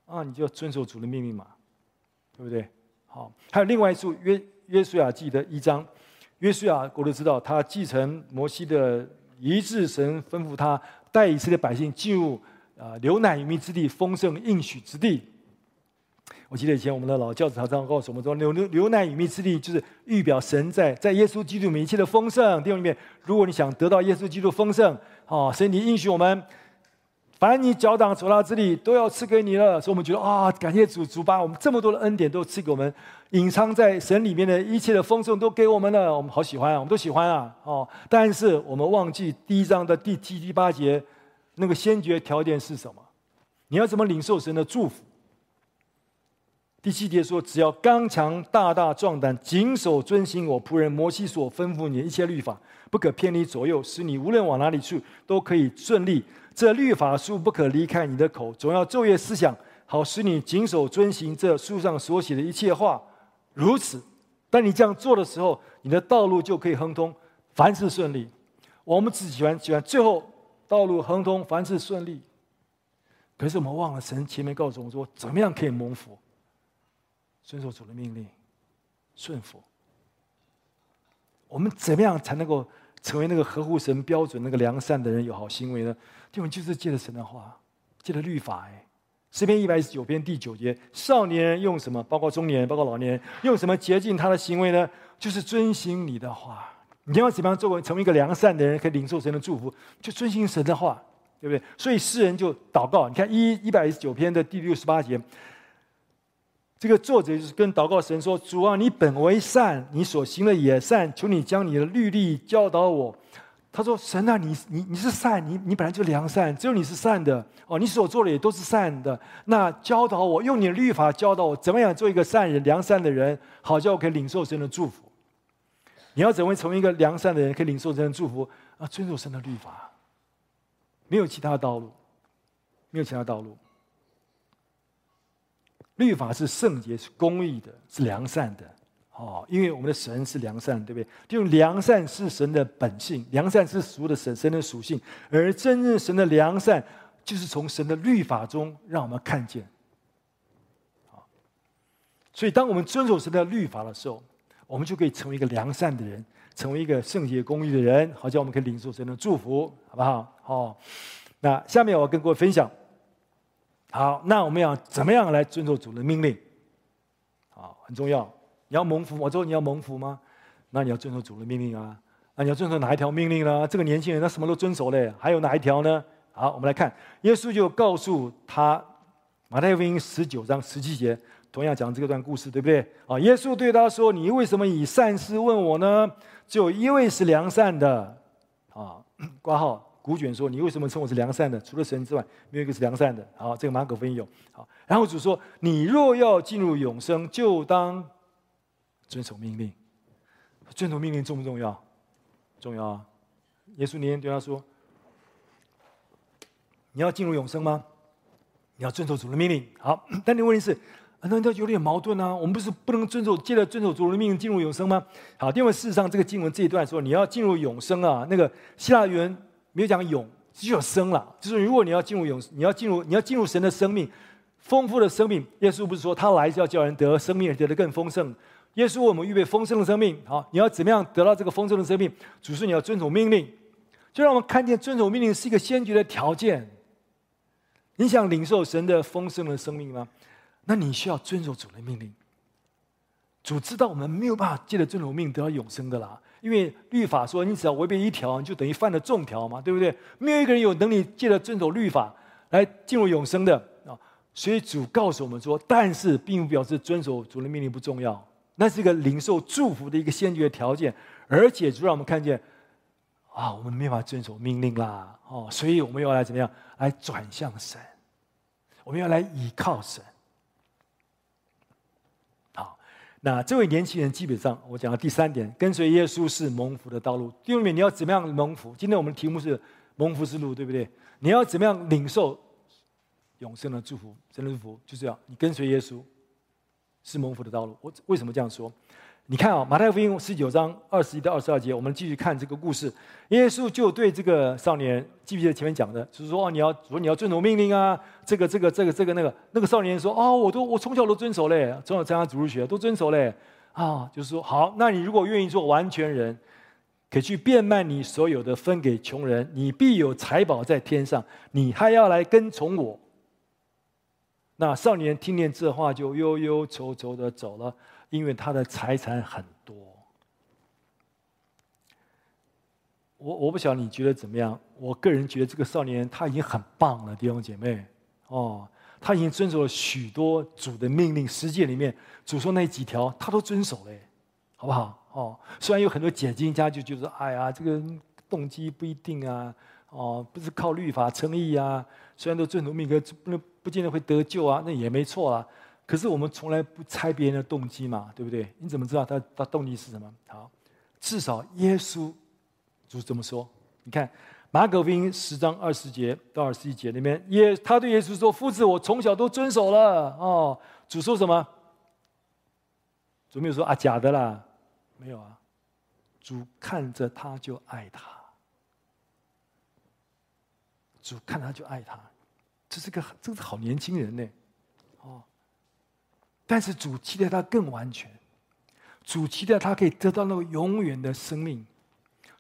啊，你就要遵守主的命令嘛，对不对？好，还有另外一处约约书亚记的一章，约书亚国都知道，他继承摩西的遗志，神吩咐他带以色列百姓进入啊流奶与蜜之地，丰盛应许之地。我记得以前我们的老教子常常告诉我们说，流流流奶与蜜之地就是预表神在在耶稣基督里面一切的丰盛。弟兄里面，如果你想得到耶稣基督丰盛，啊，神你应许我们。”凡你脚掌走到之地，都要赐给你了。所以，我们觉得啊，感谢主，主把我们这么多的恩典都赐给我们，隐藏在神里面的一切的丰盛都给我们了。我们好喜欢啊，我们都喜欢啊。哦，但是我们忘记第一章的第七、第八节那个先决条件是什么？你要怎么领受神的祝福？第七节说：只要刚强、大大壮胆，谨守遵行我仆人摩西所吩咐你的一切律法，不可偏离左右，使你无论往哪里去都可以顺利。这律法书不可离开你的口，总要昼夜思想，好使你谨守遵行这书上所写的一切话。如此，当你这样做的时候，你的道路就可以亨通，凡事顺利。我们只喜欢喜欢最后道路亨通，凡事顺利。可是我们忘了，神前面告诉我说，怎么样可以蒙福？遵守主的命令，顺服。我们怎么样才能够成为那个合乎神标准、那个良善的人、有好行为呢？因为就是借着神的话，借着律法。哎，诗篇一百一十九篇第九节：少年人用什么？包括中年，包括老年人，用什么洁净他的行为呢？就是遵行你的话。你要怎么样作为成为一个良善的人，可以领受神的祝福？就遵行神的话，对不对？所以诗人就祷告。你看一一百一十九篇的第六十八节，这个作者就是跟祷告神说：“主啊，你本为善，你所行的也善，求你将你的律例教导我。”他说：“神啊，你你你是善，你你本来就良善，只有你是善的哦，你所做的也都是善的。那教导我，用你的律法教导我，怎么样做一个善人、良善的人，好叫我可以领受神的祝福。你要怎么成为一个良善的人，可以领受神的祝福啊？遵守神的律法，没有其他道路，没有其他道路。律法是圣洁、是公义的、是良善的。”哦，因为我们的神是良善，对不对？就良善是神的本性，良善是属的神神的属性，而真正神的良善，就是从神的律法中让我们看见。啊，所以当我们遵守神的律法的时候，我们就可以成为一个良善的人，成为一个圣洁公义的人，好像我们可以领受神的祝福，好不好？哦，那下面我要跟各位分享。好，那我们要怎么样来遵守主的命令？啊，很重要。你要蒙福，我说你要蒙福吗？那你要遵守主的命令啊。那你要遵守哪一条命令呢？这个年轻人他什么都遵守嘞，还有哪一条呢？好，我们来看，耶稣就告诉他，马太福音十九章十七节，同样讲这个段故事，对不对？啊，耶稣对他说：“你为什么以善事问我呢？只有一位是良善的。”啊，挂号古卷说：“你为什么称我是良善的？除了神之外，没有一个是良善的。”好，这个马可福音有。好，然后主说：“你若要进入永生，就当。”遵守命令，遵守命令重不重要？重要啊！耶稣那天对他说：“你要进入永生吗？你要遵守主的命令。”好，但你问题是，那那有点矛盾啊！我们不是不能遵守，接着遵守主的命令进入永生吗？好，因为事实上这个经文这一段说，你要进入永生啊，那个希腊语没有讲永，只有生了。就是如果你要进入永，你要进入，你要进入神的生命，丰富的生命。耶稣不是说他来是要叫人得生命，而得的更丰盛。耶稣我们预备丰盛的生命，好，你要怎么样得到这个丰盛的生命？主说你要遵守命令，就让我们看见遵守命令是一个先决的条件。你想领受神的丰盛的生命吗？那你需要遵守主的命令。主知道我们没有办法借着遵守命得到永生的啦，因为律法说你只要违背一条，你就等于犯了众条嘛，对不对？没有一个人有能力借着遵守律法来进入永生的啊。所以主告诉我们说，但是并不表示遵守主的命令不重要。那是一个领受祝福的一个先决条件，而且就让我们看见，啊，我们没法遵守命令啦，哦，所以我们要来怎么样？来转向神，我们要来倚靠神。好，那这位年轻人基本上，我讲到第三点，跟随耶稣是蒙福的道路。弟兄们，你要怎么样蒙福？今天我们的题目是蒙福之路，对不对？你要怎么样领受永生的祝福？神的祝福就是要你跟随耶稣。是蒙福的道路。我为什么这样说？你看啊，马太福音十九章二十一到二十二节，我们继续看这个故事。耶稣就对这个少年，记不记得前面讲的？就是说，哦，你要说你要遵守命令啊，这个这个这个这个那个。那个少年说，哦，我都我从小都遵守嘞，从小参加主日学都遵守嘞。啊，就是说，好，那你如果愿意做完全人，可以去变卖你所有的，分给穷人，你必有财宝在天上。你还要来跟从我。那少年听见这话，就忧忧愁愁的走了，因为他的财产很多。我我不晓得你觉得怎么样？我个人觉得这个少年他已经很棒了，弟兄姐妹哦，他已经遵守了许多主的命令，十诫里面主说那几条他都遵守了，好不好？哦，虽然有很多解经家就觉得，哎呀，这个动机不一定啊，哦，不是靠律法称义啊，虽然都遵守命，可不。不见得会得救啊，那也没错啊。可是我们从来不猜别人的动机嘛，对不对？你怎么知道他他动机是什么？好，至少耶稣主这么说。你看马可福音十章二十节到二十一节里面，耶他对耶稣说：“夫子，我从小都遵守了。”哦，主说什么？主没有说啊，假的啦，没有啊。主看着他就爱他，主看他就爱他。这是个，这是好年轻人呢，哦。但是主期待他更完全，主期待他可以得到那个永远的生命，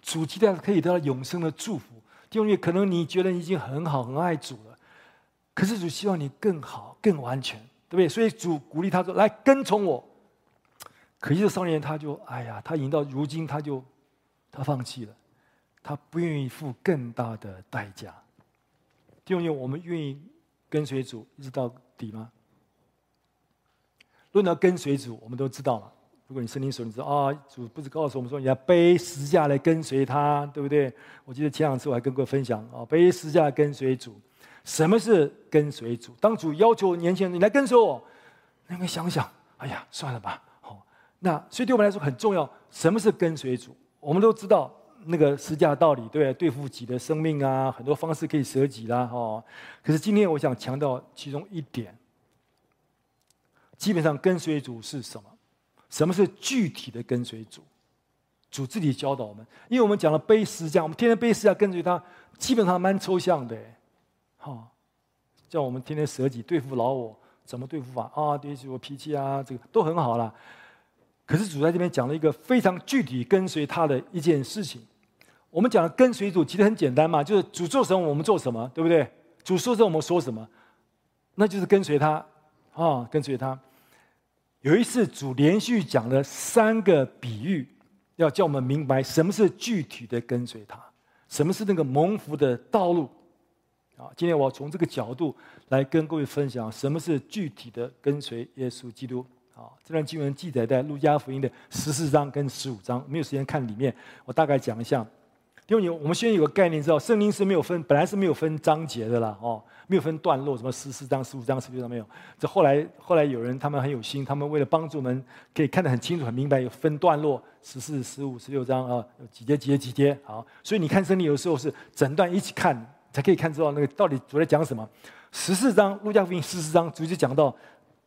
主期待他可以得到永生的祝福。因为可能你觉得你已经很好、很爱主了，可是主希望你更好、更完全，对不对？所以主鼓励他说：“来跟从我。”可惜这少年他就哎呀，他已经到如今，他就他放弃了，他不愿意付更大的代价。弟兄姐，我们愿意跟随主一直到底吗？论到跟随主，我们都知道嘛。如果你圣经说，你知道啊，主不是告诉我们说你要背十字架来跟随他，对不对？我记得前两次我还跟各位分享啊，背十字架跟随主。什么是跟随主？当主要求年轻人你来跟随我，那你想想，哎呀，算了吧。好，那所以对我们来说很重要。什么是跟随主？我们都知道那个十字架的道理，对，对付己的生命啊，很多方式可以舍己啦，哦。可是今天我想强调其中一点。基本上跟随主是什么？什么是具体的跟随主？主自己教导我们，因为我们讲了背十字架，我们天天背十字架跟随他，基本上蛮抽象的。好，叫我们天天舍己对付老我，怎么对付法啊？对付我脾气啊，这个都很好啦。可是主在这边讲了一个非常具体跟随他的一件事情。我们讲的跟随主其实很简单嘛，就是主做什么我们做什么，对不对？主说什么我们说什么，那就是跟随他啊，跟随他。有一次，主连续讲了三个比喻，要叫我们明白什么是具体的跟随他，什么是那个蒙福的道路。啊，今天我要从这个角度来跟各位分享什么是具体的跟随耶稣基督。啊，这段经文记载在路加福音的十四章跟十五章，没有时间看里面，我大概讲一下。因为你我们先有个概念，知道圣经是没有分，本来是没有分章节的啦，哦，没有分段落，什么十四章、十五章、十六章没有。这后来后来有人他们很有心，他们为了帮助我们可以看得很清楚、很明白，有分段落，十四、十五、十六章啊，有几节、几节、几节。好，所以你看圣经有时候是整段一起看，才可以看知道那个到底主在讲什么。十四章路加福音十四章主就讲到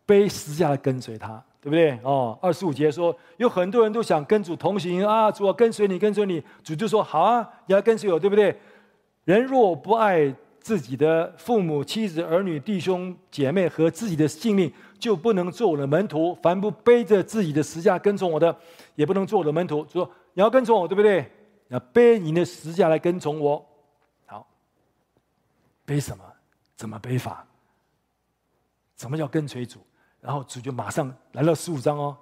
背十字架来跟随他。对不对？哦，二十五节说，有很多人都想跟主同行啊，主啊，跟随你，跟随你。主就说，好啊，你要跟随我，对不对？人若不爱自己的父母、妻子、儿女、弟兄、姐妹和自己的性命，就不能做我的门徒。凡不背着自己的十架跟从我的，也不能做我的门徒。说你要跟从我，对不对？要背你的十架来跟从我。好，背什么？怎么背法？什么叫跟随主？然后主就马上来了十五章哦，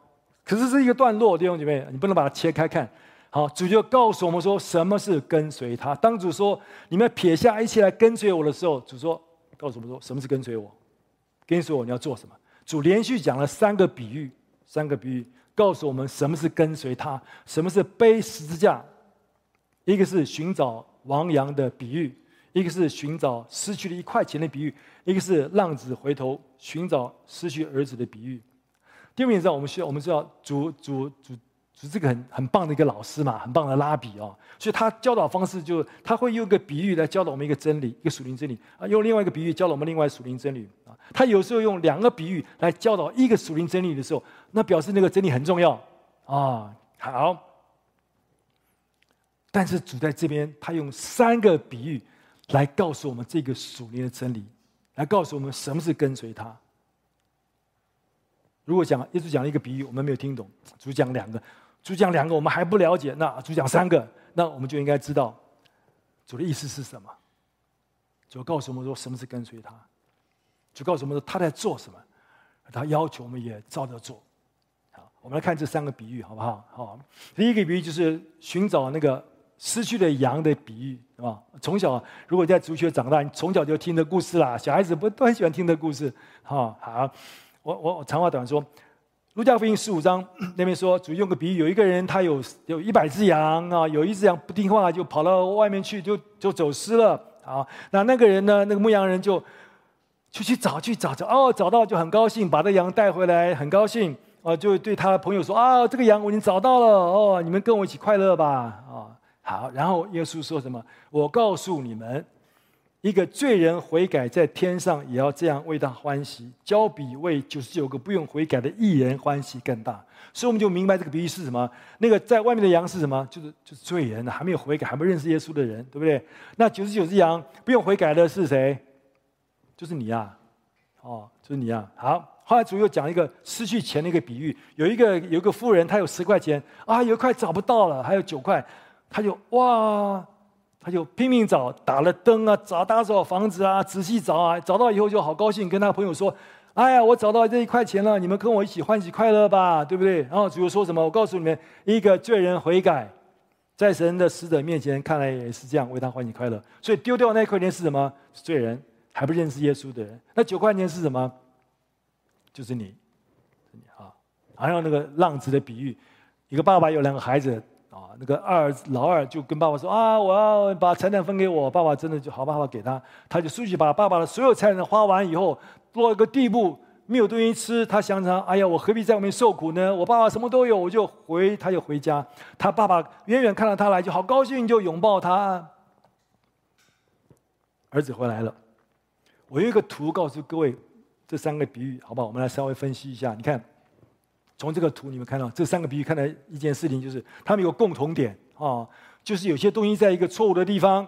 可是是一个段落，弟兄姐妹，你不能把它切开看。好，主就告诉我们说什么是跟随他。当主说你们撇下一切来跟随我的时候，主说告诉我们说什么是跟随我？跟随我你要做什么？主连续讲了三个比喻，三个比喻告诉我们什么是跟随他，什么是背十字架。一个是寻找亡羊的比喻。一个是寻找失去了一块钱的比喻，一个是浪子回头寻找失去儿子的比喻。第二点，你知道我们需要，我们知道主主主主这个很很棒的一个老师嘛，很棒的拉比哦，所以他教导方式就他会用一个比喻来教导我们一个真理，一个属灵真理啊，用另外一个比喻教导我们另外属灵真理啊。他有时候用两个比喻来教导一个属灵真理的时候，那表示那个真理很重要啊。好，但是主在这边，他用三个比喻。来告诉我们这个属灵的真理，来告诉我们什么是跟随他。如果讲耶稣讲了一个比喻，我们没有听懂，主讲两个，主讲两个我们还不了解，那主讲三个，那我们就应该知道主的意思是什么。主告诉我们说什么是跟随他，主告诉我们说他在做什么，他要求我们也照着做。好，我们来看这三个比喻，好不好？好，第一个比喻就是寻找那个。失去了羊的比喻，是吧？从小如果在主学长大，你从小就听的故事啦。小孩子不都很喜欢听的故事？哈，好，我我长话短说，路加福音十五章那边说，主用个比喻，有一个人他有有一百只羊啊，有一只羊不听话，就跑到外面去，就就走失了。好，那那个人呢，那个牧羊人就就去找去找找，哦，找到就很高兴，把这羊带回来，很高兴，哦，就对他的朋友说啊，这个羊我已经找到了，哦，你们跟我一起快乐吧，啊。好，然后耶稣说什么？我告诉你们，一个罪人悔改，在天上也要这样为他欢喜，交比为九十九个不用悔改的艺人欢喜更大。所以我们就明白这个比喻是什么？那个在外面的羊是什么？就是就是罪人，还没有悔改，还不认识耶稣的人，对不对？那九十九只羊不用悔改的是谁？就是你呀，哦，就是你呀。好，后来主又讲一个失去钱的一个比喻，有一个有一个富人，他有十块钱啊，有一块找不到了，还有九块。他就哇，他就拼命找，打了灯啊，找打扫房子啊，仔细找啊，找到以后就好高兴，跟他朋友说：“哎呀，我找到这一块钱了，你们跟我一起欢喜快乐吧，对不对？”然后主又说什么？我告诉你们，一个罪人悔改，在神的使者面前，看来也是这样，为他欢喜快乐。所以丢掉那一块钱是什么？是罪人，还不认识耶稣的人。那九块钱是什么？就是你，啊，还有那个浪子的比喻，一个爸爸有两个孩子。啊，那个二老二就跟爸爸说啊，我要把财产分给我爸爸，真的就好，爸爸给他，他就出去把爸爸的所有财产花完以后，到一个地步没有东西吃，他想想，哎呀，我何必在外面受苦呢？我爸爸什么都有，我就回，他就回家。他爸爸远远看到他来，就好高兴，就拥抱他。儿子回来了，我有一个图告诉各位，这三个比喻，好不好？我们来稍微分析一下，你看。从这个图你们看到这三个比喻，看来一件事情就是，他们有共同点啊，就是有些东西在一个错误的地方，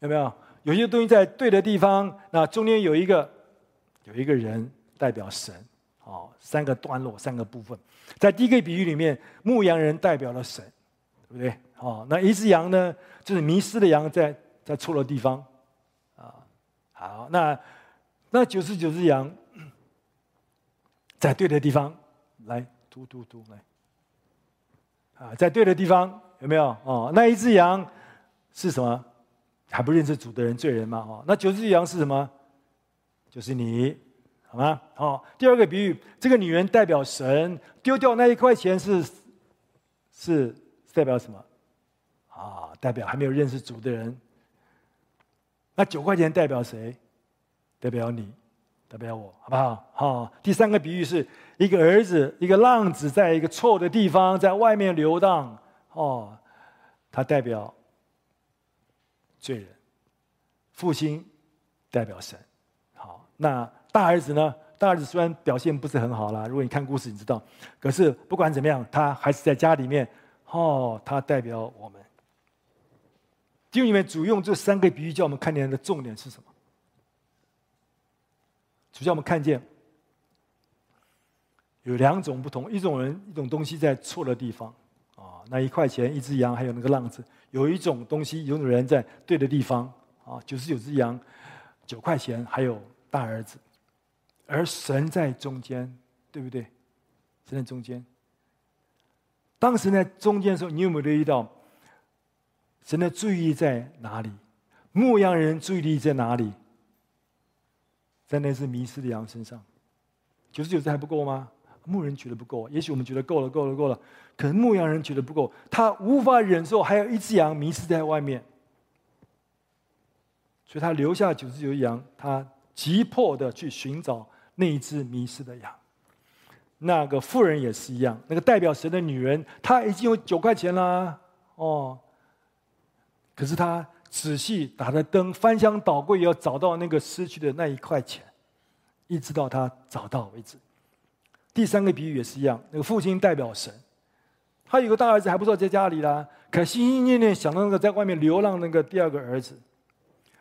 有没有？有些东西在对的地方，那中间有一个有一个人代表神，啊，三个段落，三个部分。在第一个比喻里面，牧羊人代表了神，对不对？啊，那一只羊呢，就是迷失的羊在在错的地方，啊，好，那那九十九只羊在对的地方。来，突突突，来，啊，在对的地方有没有？哦，那一只羊是什么？还不认识主的人，罪人吗？哦，那九只羊是什么？就是你，好吗？哦，第二个比喻，这个女人代表神，丢掉那一块钱是是，是代表什么？啊，代表还没有认识主的人。那九块钱代表谁？代表你。代表我，好不好？好。第三个比喻是一个儿子，一个浪子，在一个错的地方，在外面游荡。哦，他代表罪人。父亲代表神。好，那大儿子呢？大儿子虽然表现不是很好啦，如果你看故事，你知道。可是不管怎么样，他还是在家里面。哦，他代表我们。经里面主用这三个比喻，叫我们看见的重点是什么？就像我们看见有两种不同，一种人一种东西在错的地方啊，那一块钱一只羊，还有那个浪子；有一种东西，有种人在对的地方啊，九十九只羊，九块钱，还有大儿子，而神在中间，对不对？神在中间。当时在中间的时候，你有没有留意到神的注意力在哪里？牧羊人注意力在哪里？在那只迷失的羊身上，九十九只还不够吗？牧人觉得不够，也许我们觉得够了，够了，够了。可是牧羊人觉得不够，他无法忍受还有一只羊迷失在外面，所以他留下九十九只羊，他急迫的去寻找那一只迷失的羊。那个妇人也是一样，那个代表神的女人，她已经有九块钱啦，哦，可是她。仔细打着灯，翻箱倒柜，要找到那个失去的那一块钱，一直到他找到为止。第三个比喻也是一样，那个父亲代表神，他有个大儿子还不知道在家里啦，可心心念念想到那个在外面流浪那个第二个儿子。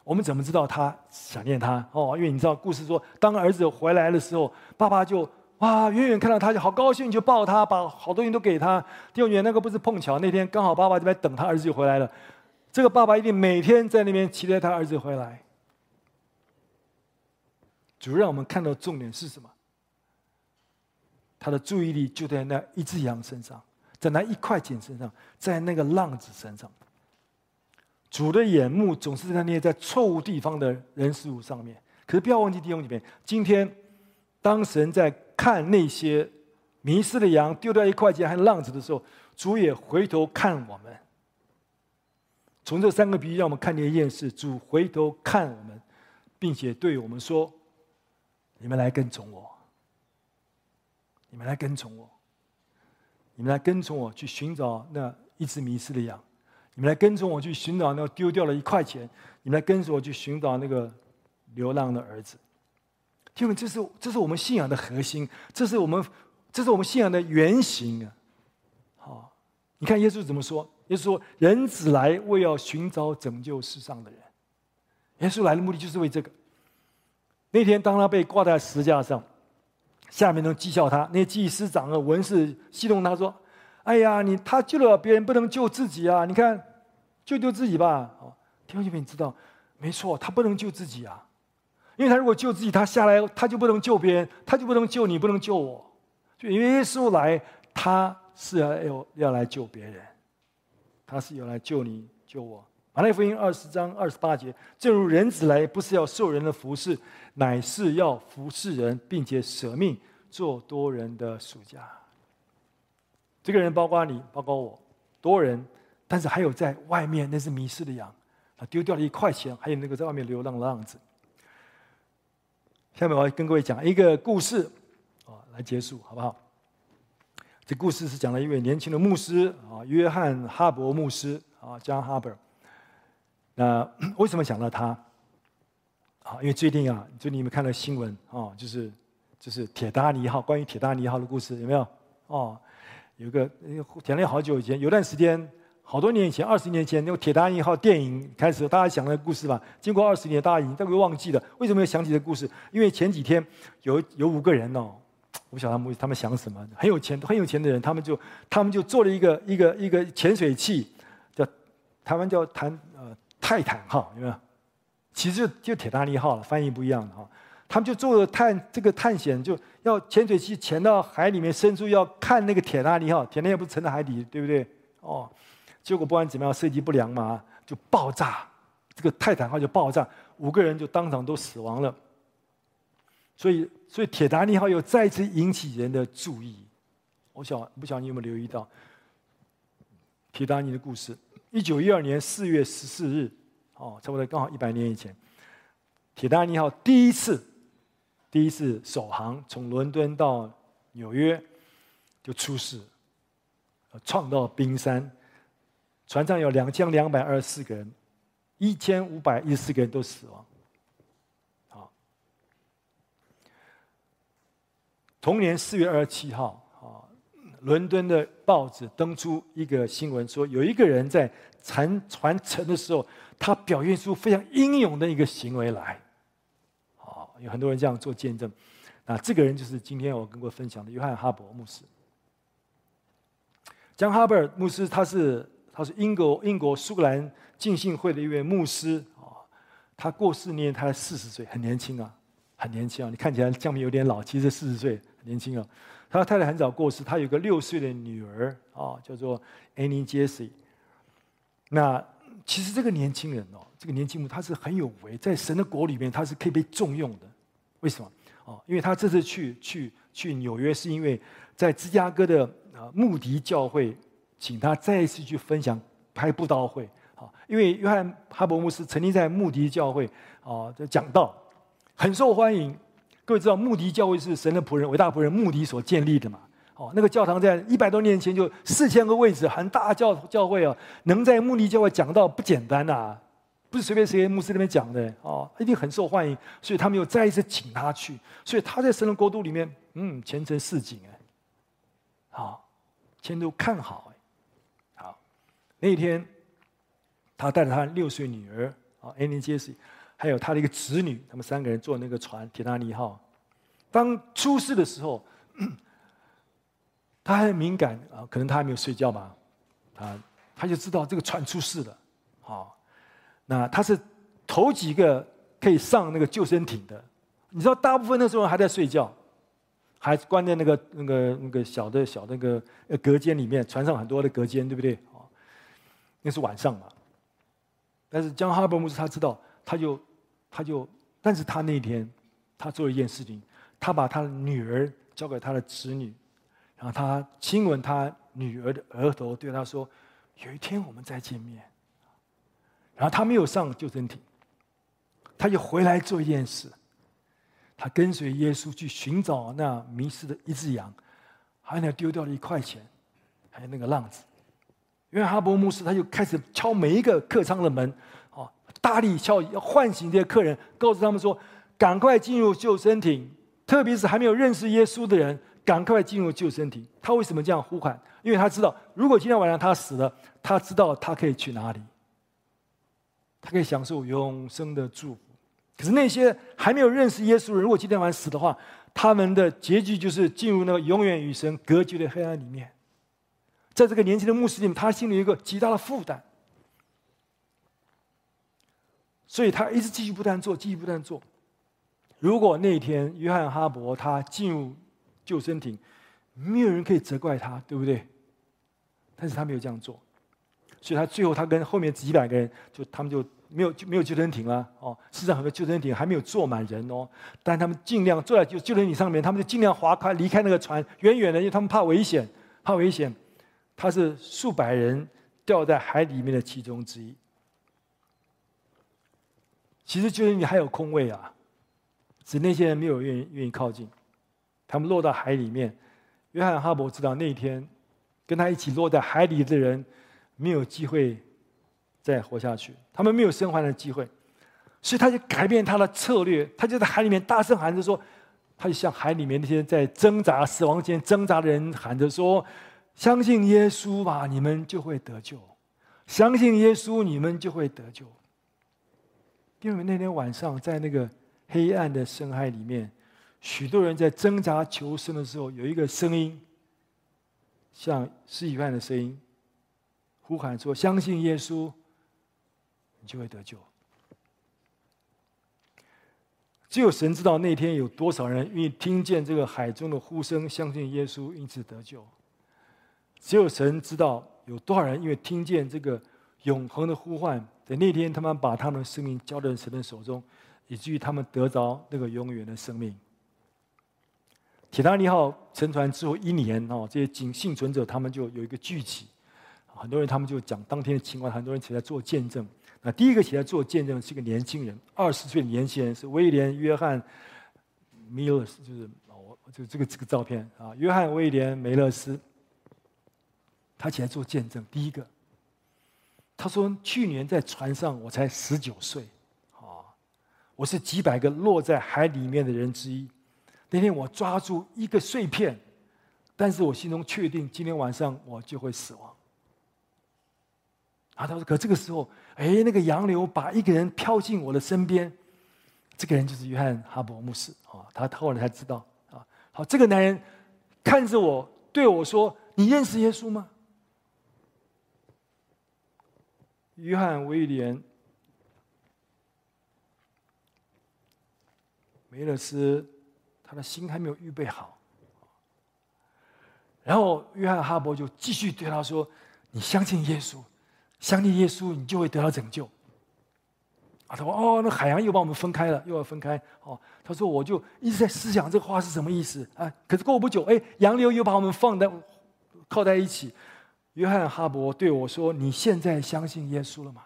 我们怎么知道他想念他？哦，因为你知道故事说，当儿子回来的时候，爸爸就哇，远远看到他就好高兴，就抱他，把好东西都给他。第二年那个不是碰巧，那天刚好爸爸在等他儿子就回来了。这个爸爸一定每天在那边期待他儿子回来。主让我们看到重点是什么？他的注意力就在那一只羊身上，在那一块钱身上，在那个浪子身上。主的眼目总是在那些在错误地方的人事物上面。可是不要忘记弟兄姐妹，今天当神在看那些迷失的羊、丢掉一块钱还浪子的时候，主也回头看我们。从这三个比喻，让我们看见一件事：主回头看我们，并且对我们说：“你们来跟从我，你们来跟从我，你们来跟从我去寻找那一只迷失的羊，你们来跟从我去寻找那丢掉了一块钱，你们来跟着我去寻找那个流浪的儿子。”因为这是这是我们信仰的核心，这是我们这是我们信仰的原型啊！好，你看耶稣怎么说？耶稣说：“人子来，为要寻找拯救世上的人。”耶稣来的目的就是为这个。那天，当他被挂在十字架上，下面都讥笑他。那些祭司长和文士戏弄他说：“哎呀，你他救了别人，不能救自己啊！你看，救救自己吧。”哦，弟兄姐妹，你知道，没错，他不能救自己啊，因为他如果救自己，他下来他就不能救别人，他就不能救你，不能救我。就因为耶稣来，他是要要来救别人。他是有来救你救我。马太福音二十章二十八节，正如人子来，不是要受人的服侍，乃是要服侍人，并且舍命做多人的赎价。这个人包括你，包括我，多人，但是还有在外面那是迷失的羊，他丢掉了一块钱，还有那个在外面流浪的浪子。下面我要跟各位讲一个故事，啊，来结束好不好？这故事是讲了一位年轻的牧师啊，约翰哈伯牧师啊，John Harper。那为什么想到他？啊，因为最近啊，最近你们看到新闻啊，就是就是铁达尼号，关于铁达尼号的故事有没有？哦，有个讲了好久以前，有段时间，好多年以前，二十年前，那个铁达尼号电影开始，大家想那个故事吧。经过二十年，大家已经都会忘记了。为什么要想起这个故事？因为前几天有有五个人哦，我不晓得他们他们想什么，很有钱很有钱的人，他们就他们就做了一个一个一个潜水器，叫台湾叫潭呃。泰坦号有没有？其实就就铁达尼号了，翻译不一样的哈。他们就做了探这个探险，就要潜水器潜到海里面深处，要看那个铁达尼号。铁达尼不是沉在海底，对不对？哦，结果不管怎么样，设计不良嘛，就爆炸。这个泰坦号就爆炸，五个人就当场都死亡了。所以，所以铁达尼号又再次引起人的注意。我想，不晓得你有没有留意到铁达尼的故事？一九一二年四月十四日，哦，差不多刚好一百年以前，铁达尼号第一次第一次首航从伦敦到纽约就出事，撞到冰山，船上有两千两百二十四个人，一千五百一十四个人都死亡。好，同年四月二十七号。伦敦的报纸登出一个新闻，说有一个人在船船沉的时候，他表现出非常英勇的一个行为来。好，有很多人这样做见证。那这个人就是今天我跟各位分享的约翰哈伯牧师。江哈伯牧师，他是他是英国英国苏格兰浸信会的一位牧师啊。他过世年他才四十岁，很年轻啊，很年轻啊。你看起来相片有点老，其实四十岁很年轻啊。他太太很早过世，他有个六岁的女儿啊，叫做 Annie Jessie。那其实这个年轻人哦，这个年轻人他是很有为，在神的国里面他是可以被重用的。为什么？哦，因为他这次去去去纽约，是因为在芝加哥的啊穆迪教会请他再一次去分享开布道会啊，因为约翰哈伯牧师曾经在穆迪教会啊讲道，很受欢迎。各位知道，穆迪教会是神的仆人、伟大仆人穆迪所建立的嘛？哦，那个教堂在一百多年前就四千个位置，很大教教会啊，能在穆迪教会讲到不简单呐、不是随便谁牧师那边讲的哦，一定很受欢迎，所以他们又再一次请他去，所以他在神的国度里面，嗯，前程似锦哎，好，前途看好哎，好，那一天，他带着他六岁女儿啊，Annie Jessie。还有他的一个子女，他们三个人坐那个船“铁达尼号”。当出事的时候，他很敏感啊，可能他还没有睡觉吧，他他就知道这个船出事了。好，那他是头几个可以上那个救生艇的。你知道，大部分那时候还在睡觉，还关在那个那个那个小的小的那个隔间里面。船上很多的隔间，对不对？啊，那是晚上嘛。但是江哈伯牧师他知道，他就。他就，但是他那天，他做了一件事情，他把他的女儿交给他的侄女，然后他亲吻他女儿的额头，对他说：“有一天我们再见面。”然后他没有上救生艇，他就回来做一件事，他跟随耶稣去寻找那迷失的一只羊，还有丢掉了一块钱，还有那个浪子。因为哈伯牧师，他就开始敲每一个客舱的门。大力敲，要唤醒这些客人，告诉他们说：“赶快进入救生艇，特别是还没有认识耶稣的人，赶快进入救生艇。”他为什么这样呼喊？因为他知道，如果今天晚上他死了，他知道他可以去哪里，他可以享受永生的祝福。可是那些还没有认识耶稣的人，如果今天晚上死的话，他们的结局就是进入那个永远与神隔绝的黑暗里面。在这个年轻的牧师里面，他心里有一个极大的负担。所以他一直继续不断做，继续不断做。如果那天约翰哈伯他进入救生艇，没有人可以责怪他，对不对？但是他没有这样做。所以他最后他跟后面几百个人，就他们就没有就没有救生艇了哦。世上很多救生艇还没有坐满人哦，但他们尽量坐在救救生艇上面，他们就尽量划开离开那个船远远的，因为他们怕危险，怕危险。他是数百人掉在海里面的其中之一。其实就是你还有空位啊，只那些人没有愿意愿意靠近，他们落到海里面。约翰哈伯知道那一天。跟他一起落在海里的人，没有机会再活下去，他们没有生还的机会，所以他就改变他的策略，他就在海里面大声喊着说，他就向海里面那些在挣扎、死亡间挣扎的人喊着说：“相信耶稣吧，你们就会得救；相信耶稣，你们就会得救。”因为那天晚上在那个黑暗的深海里面，许多人在挣扎求生的时候，有一个声音。像司提反的声音，呼喊说：“相信耶稣，你就会得救。”只有神知道那天有多少人愿意听见这个海中的呼声，相信耶稣，因此得救。只有神知道有多少人因为听见这个永恒的呼唤，在那天他们把他们的生命交在神的手中，以至于他们得着那个永远的生命。铁达尼号沉船之后一年哦，这些仅幸存者他们就有一个聚集，很多人他们就讲当天的情况，很多人起来做见证。那第一个起来做见证是个年轻人，二十岁的年轻人是威廉·约翰·米勒斯，就是哦，就这个这个照片啊，约翰·威廉·梅勒斯，他起来做见证。第一个，他说去年在船上我才十九岁，啊，我是几百个落在海里面的人之一。那天我抓住一个碎片，但是我心中确定今天晚上我就会死亡。啊，他说：“可这个时候，哎，那个洋流把一个人飘进我的身边，这个人就是约翰哈伯牧师啊。他后来才知道啊。好，这个男人看着我，对我说：‘你认识耶稣吗？’约翰威廉梅勒斯。”他的心还没有预备好，然后约翰哈伯就继续对他说：“你相信耶稣，相信耶稣，你就会得到拯救。”，他说：“哦，那海洋又把我们分开了，又要分开。”哦，他说：“我就一直在思想这话是什么意思啊？可是过不久，哎，洋流又把我们放在靠在一起。”约翰哈伯对我说：“你现在相信耶稣了吗？”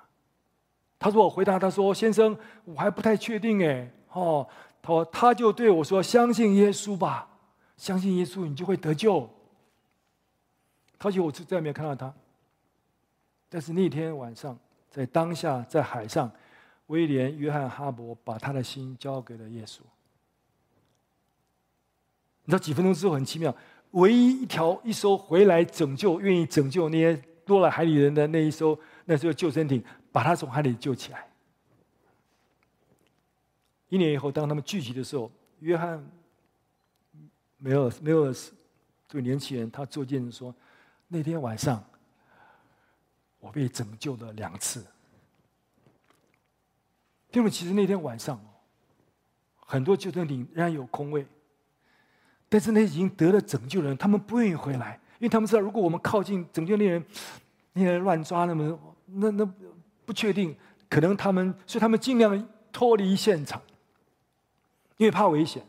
他说：“我回答他说，先生，我还不太确定。”哎，哦。他：“他就对我说，相信耶稣吧，相信耶稣，你就会得救。”他就我在没有看到他，但是那天晚上，在当下，在海上，威廉·约翰·哈伯把他的心交给了耶稣。你知道，几分钟之后很奇妙，唯一一条一艘回来拯救、愿意拯救那些落了海里人的那一艘，那艘救生艇，把他从海里救起来。一年以后，当他们聚集的时候，约翰梅尔梅尔斯这个年轻人，他做见证说：“那天晚上，我被拯救了两次。”因为其实那天晚上，很多救生艇仍然有空位，但是那已经得了拯救的人，他们不愿意回来，因为他们知道，如果我们靠近拯救那些人，那些人乱抓，那么那那不确定，可能他们，所以他们尽量脱离现场。因为怕危险，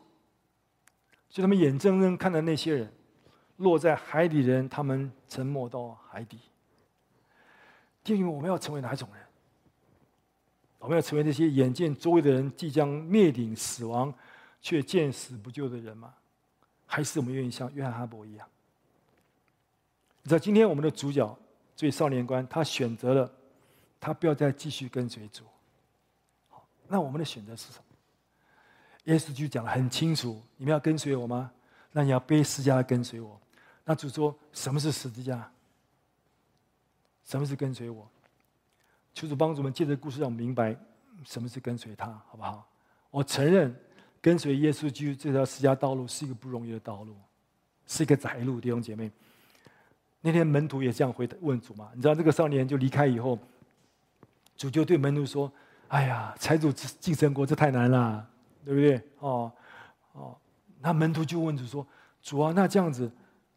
所以他们眼睁睁看着那些人落在海底的人，他们沉没到海底。因为我们要成为哪一种人？我们要成为那些眼见周围的人即将灭顶死亡，却见死不救的人吗？还是我们愿意像约翰哈伯一样？你知道，今天我们的主角这位少年官，他选择了他不要再继续跟随主。好，那我们的选择是什么？耶稣就讲得很清楚：你们要跟随我吗？那你要背十字架跟随我。那主说：什么是十字架？什么是跟随我？求主帮助我们借着故事让我们明白什么是跟随他，好不好？我承认跟随耶稣基督这条十字架道路是一个不容易的道路，是一个窄路。弟兄姐妹，那天门徒也这样回答问主嘛？你知道这个少年就离开以后，主就对门徒说：“哎呀，财主进神国这太难了。”对不对？哦，哦，那门徒就问主说：“主啊，那这样子，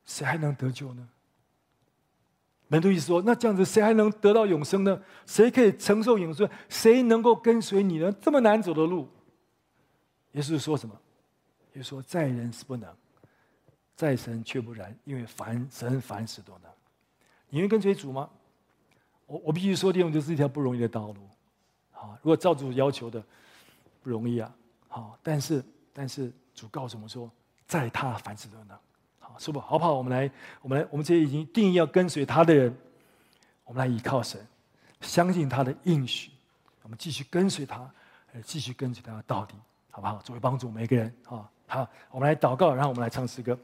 谁还能得救呢？”门徒意思说：“那这样子，谁还能得到永生呢？谁可以承受永生？谁能够跟随你呢？这么难走的路。”耶稣说什么？耶稣说：“在人是不能，在神却不然，因为凡神凡事都能。”你愿跟随主吗？我我必须说，弟兄，这是一条不容易的道路。好，如果照主要求的，不容易啊。好，但是但是主告诉我们说，在他凡事都能。好是不，好不好？我们来，我们来，我们这些已经定义要跟随他的人，我们来依靠神，相信他的应许，我们继续跟随他，继续跟随他到底，好不好？作为帮助每个人啊，好，我们来祷告，然后我们来唱诗歌。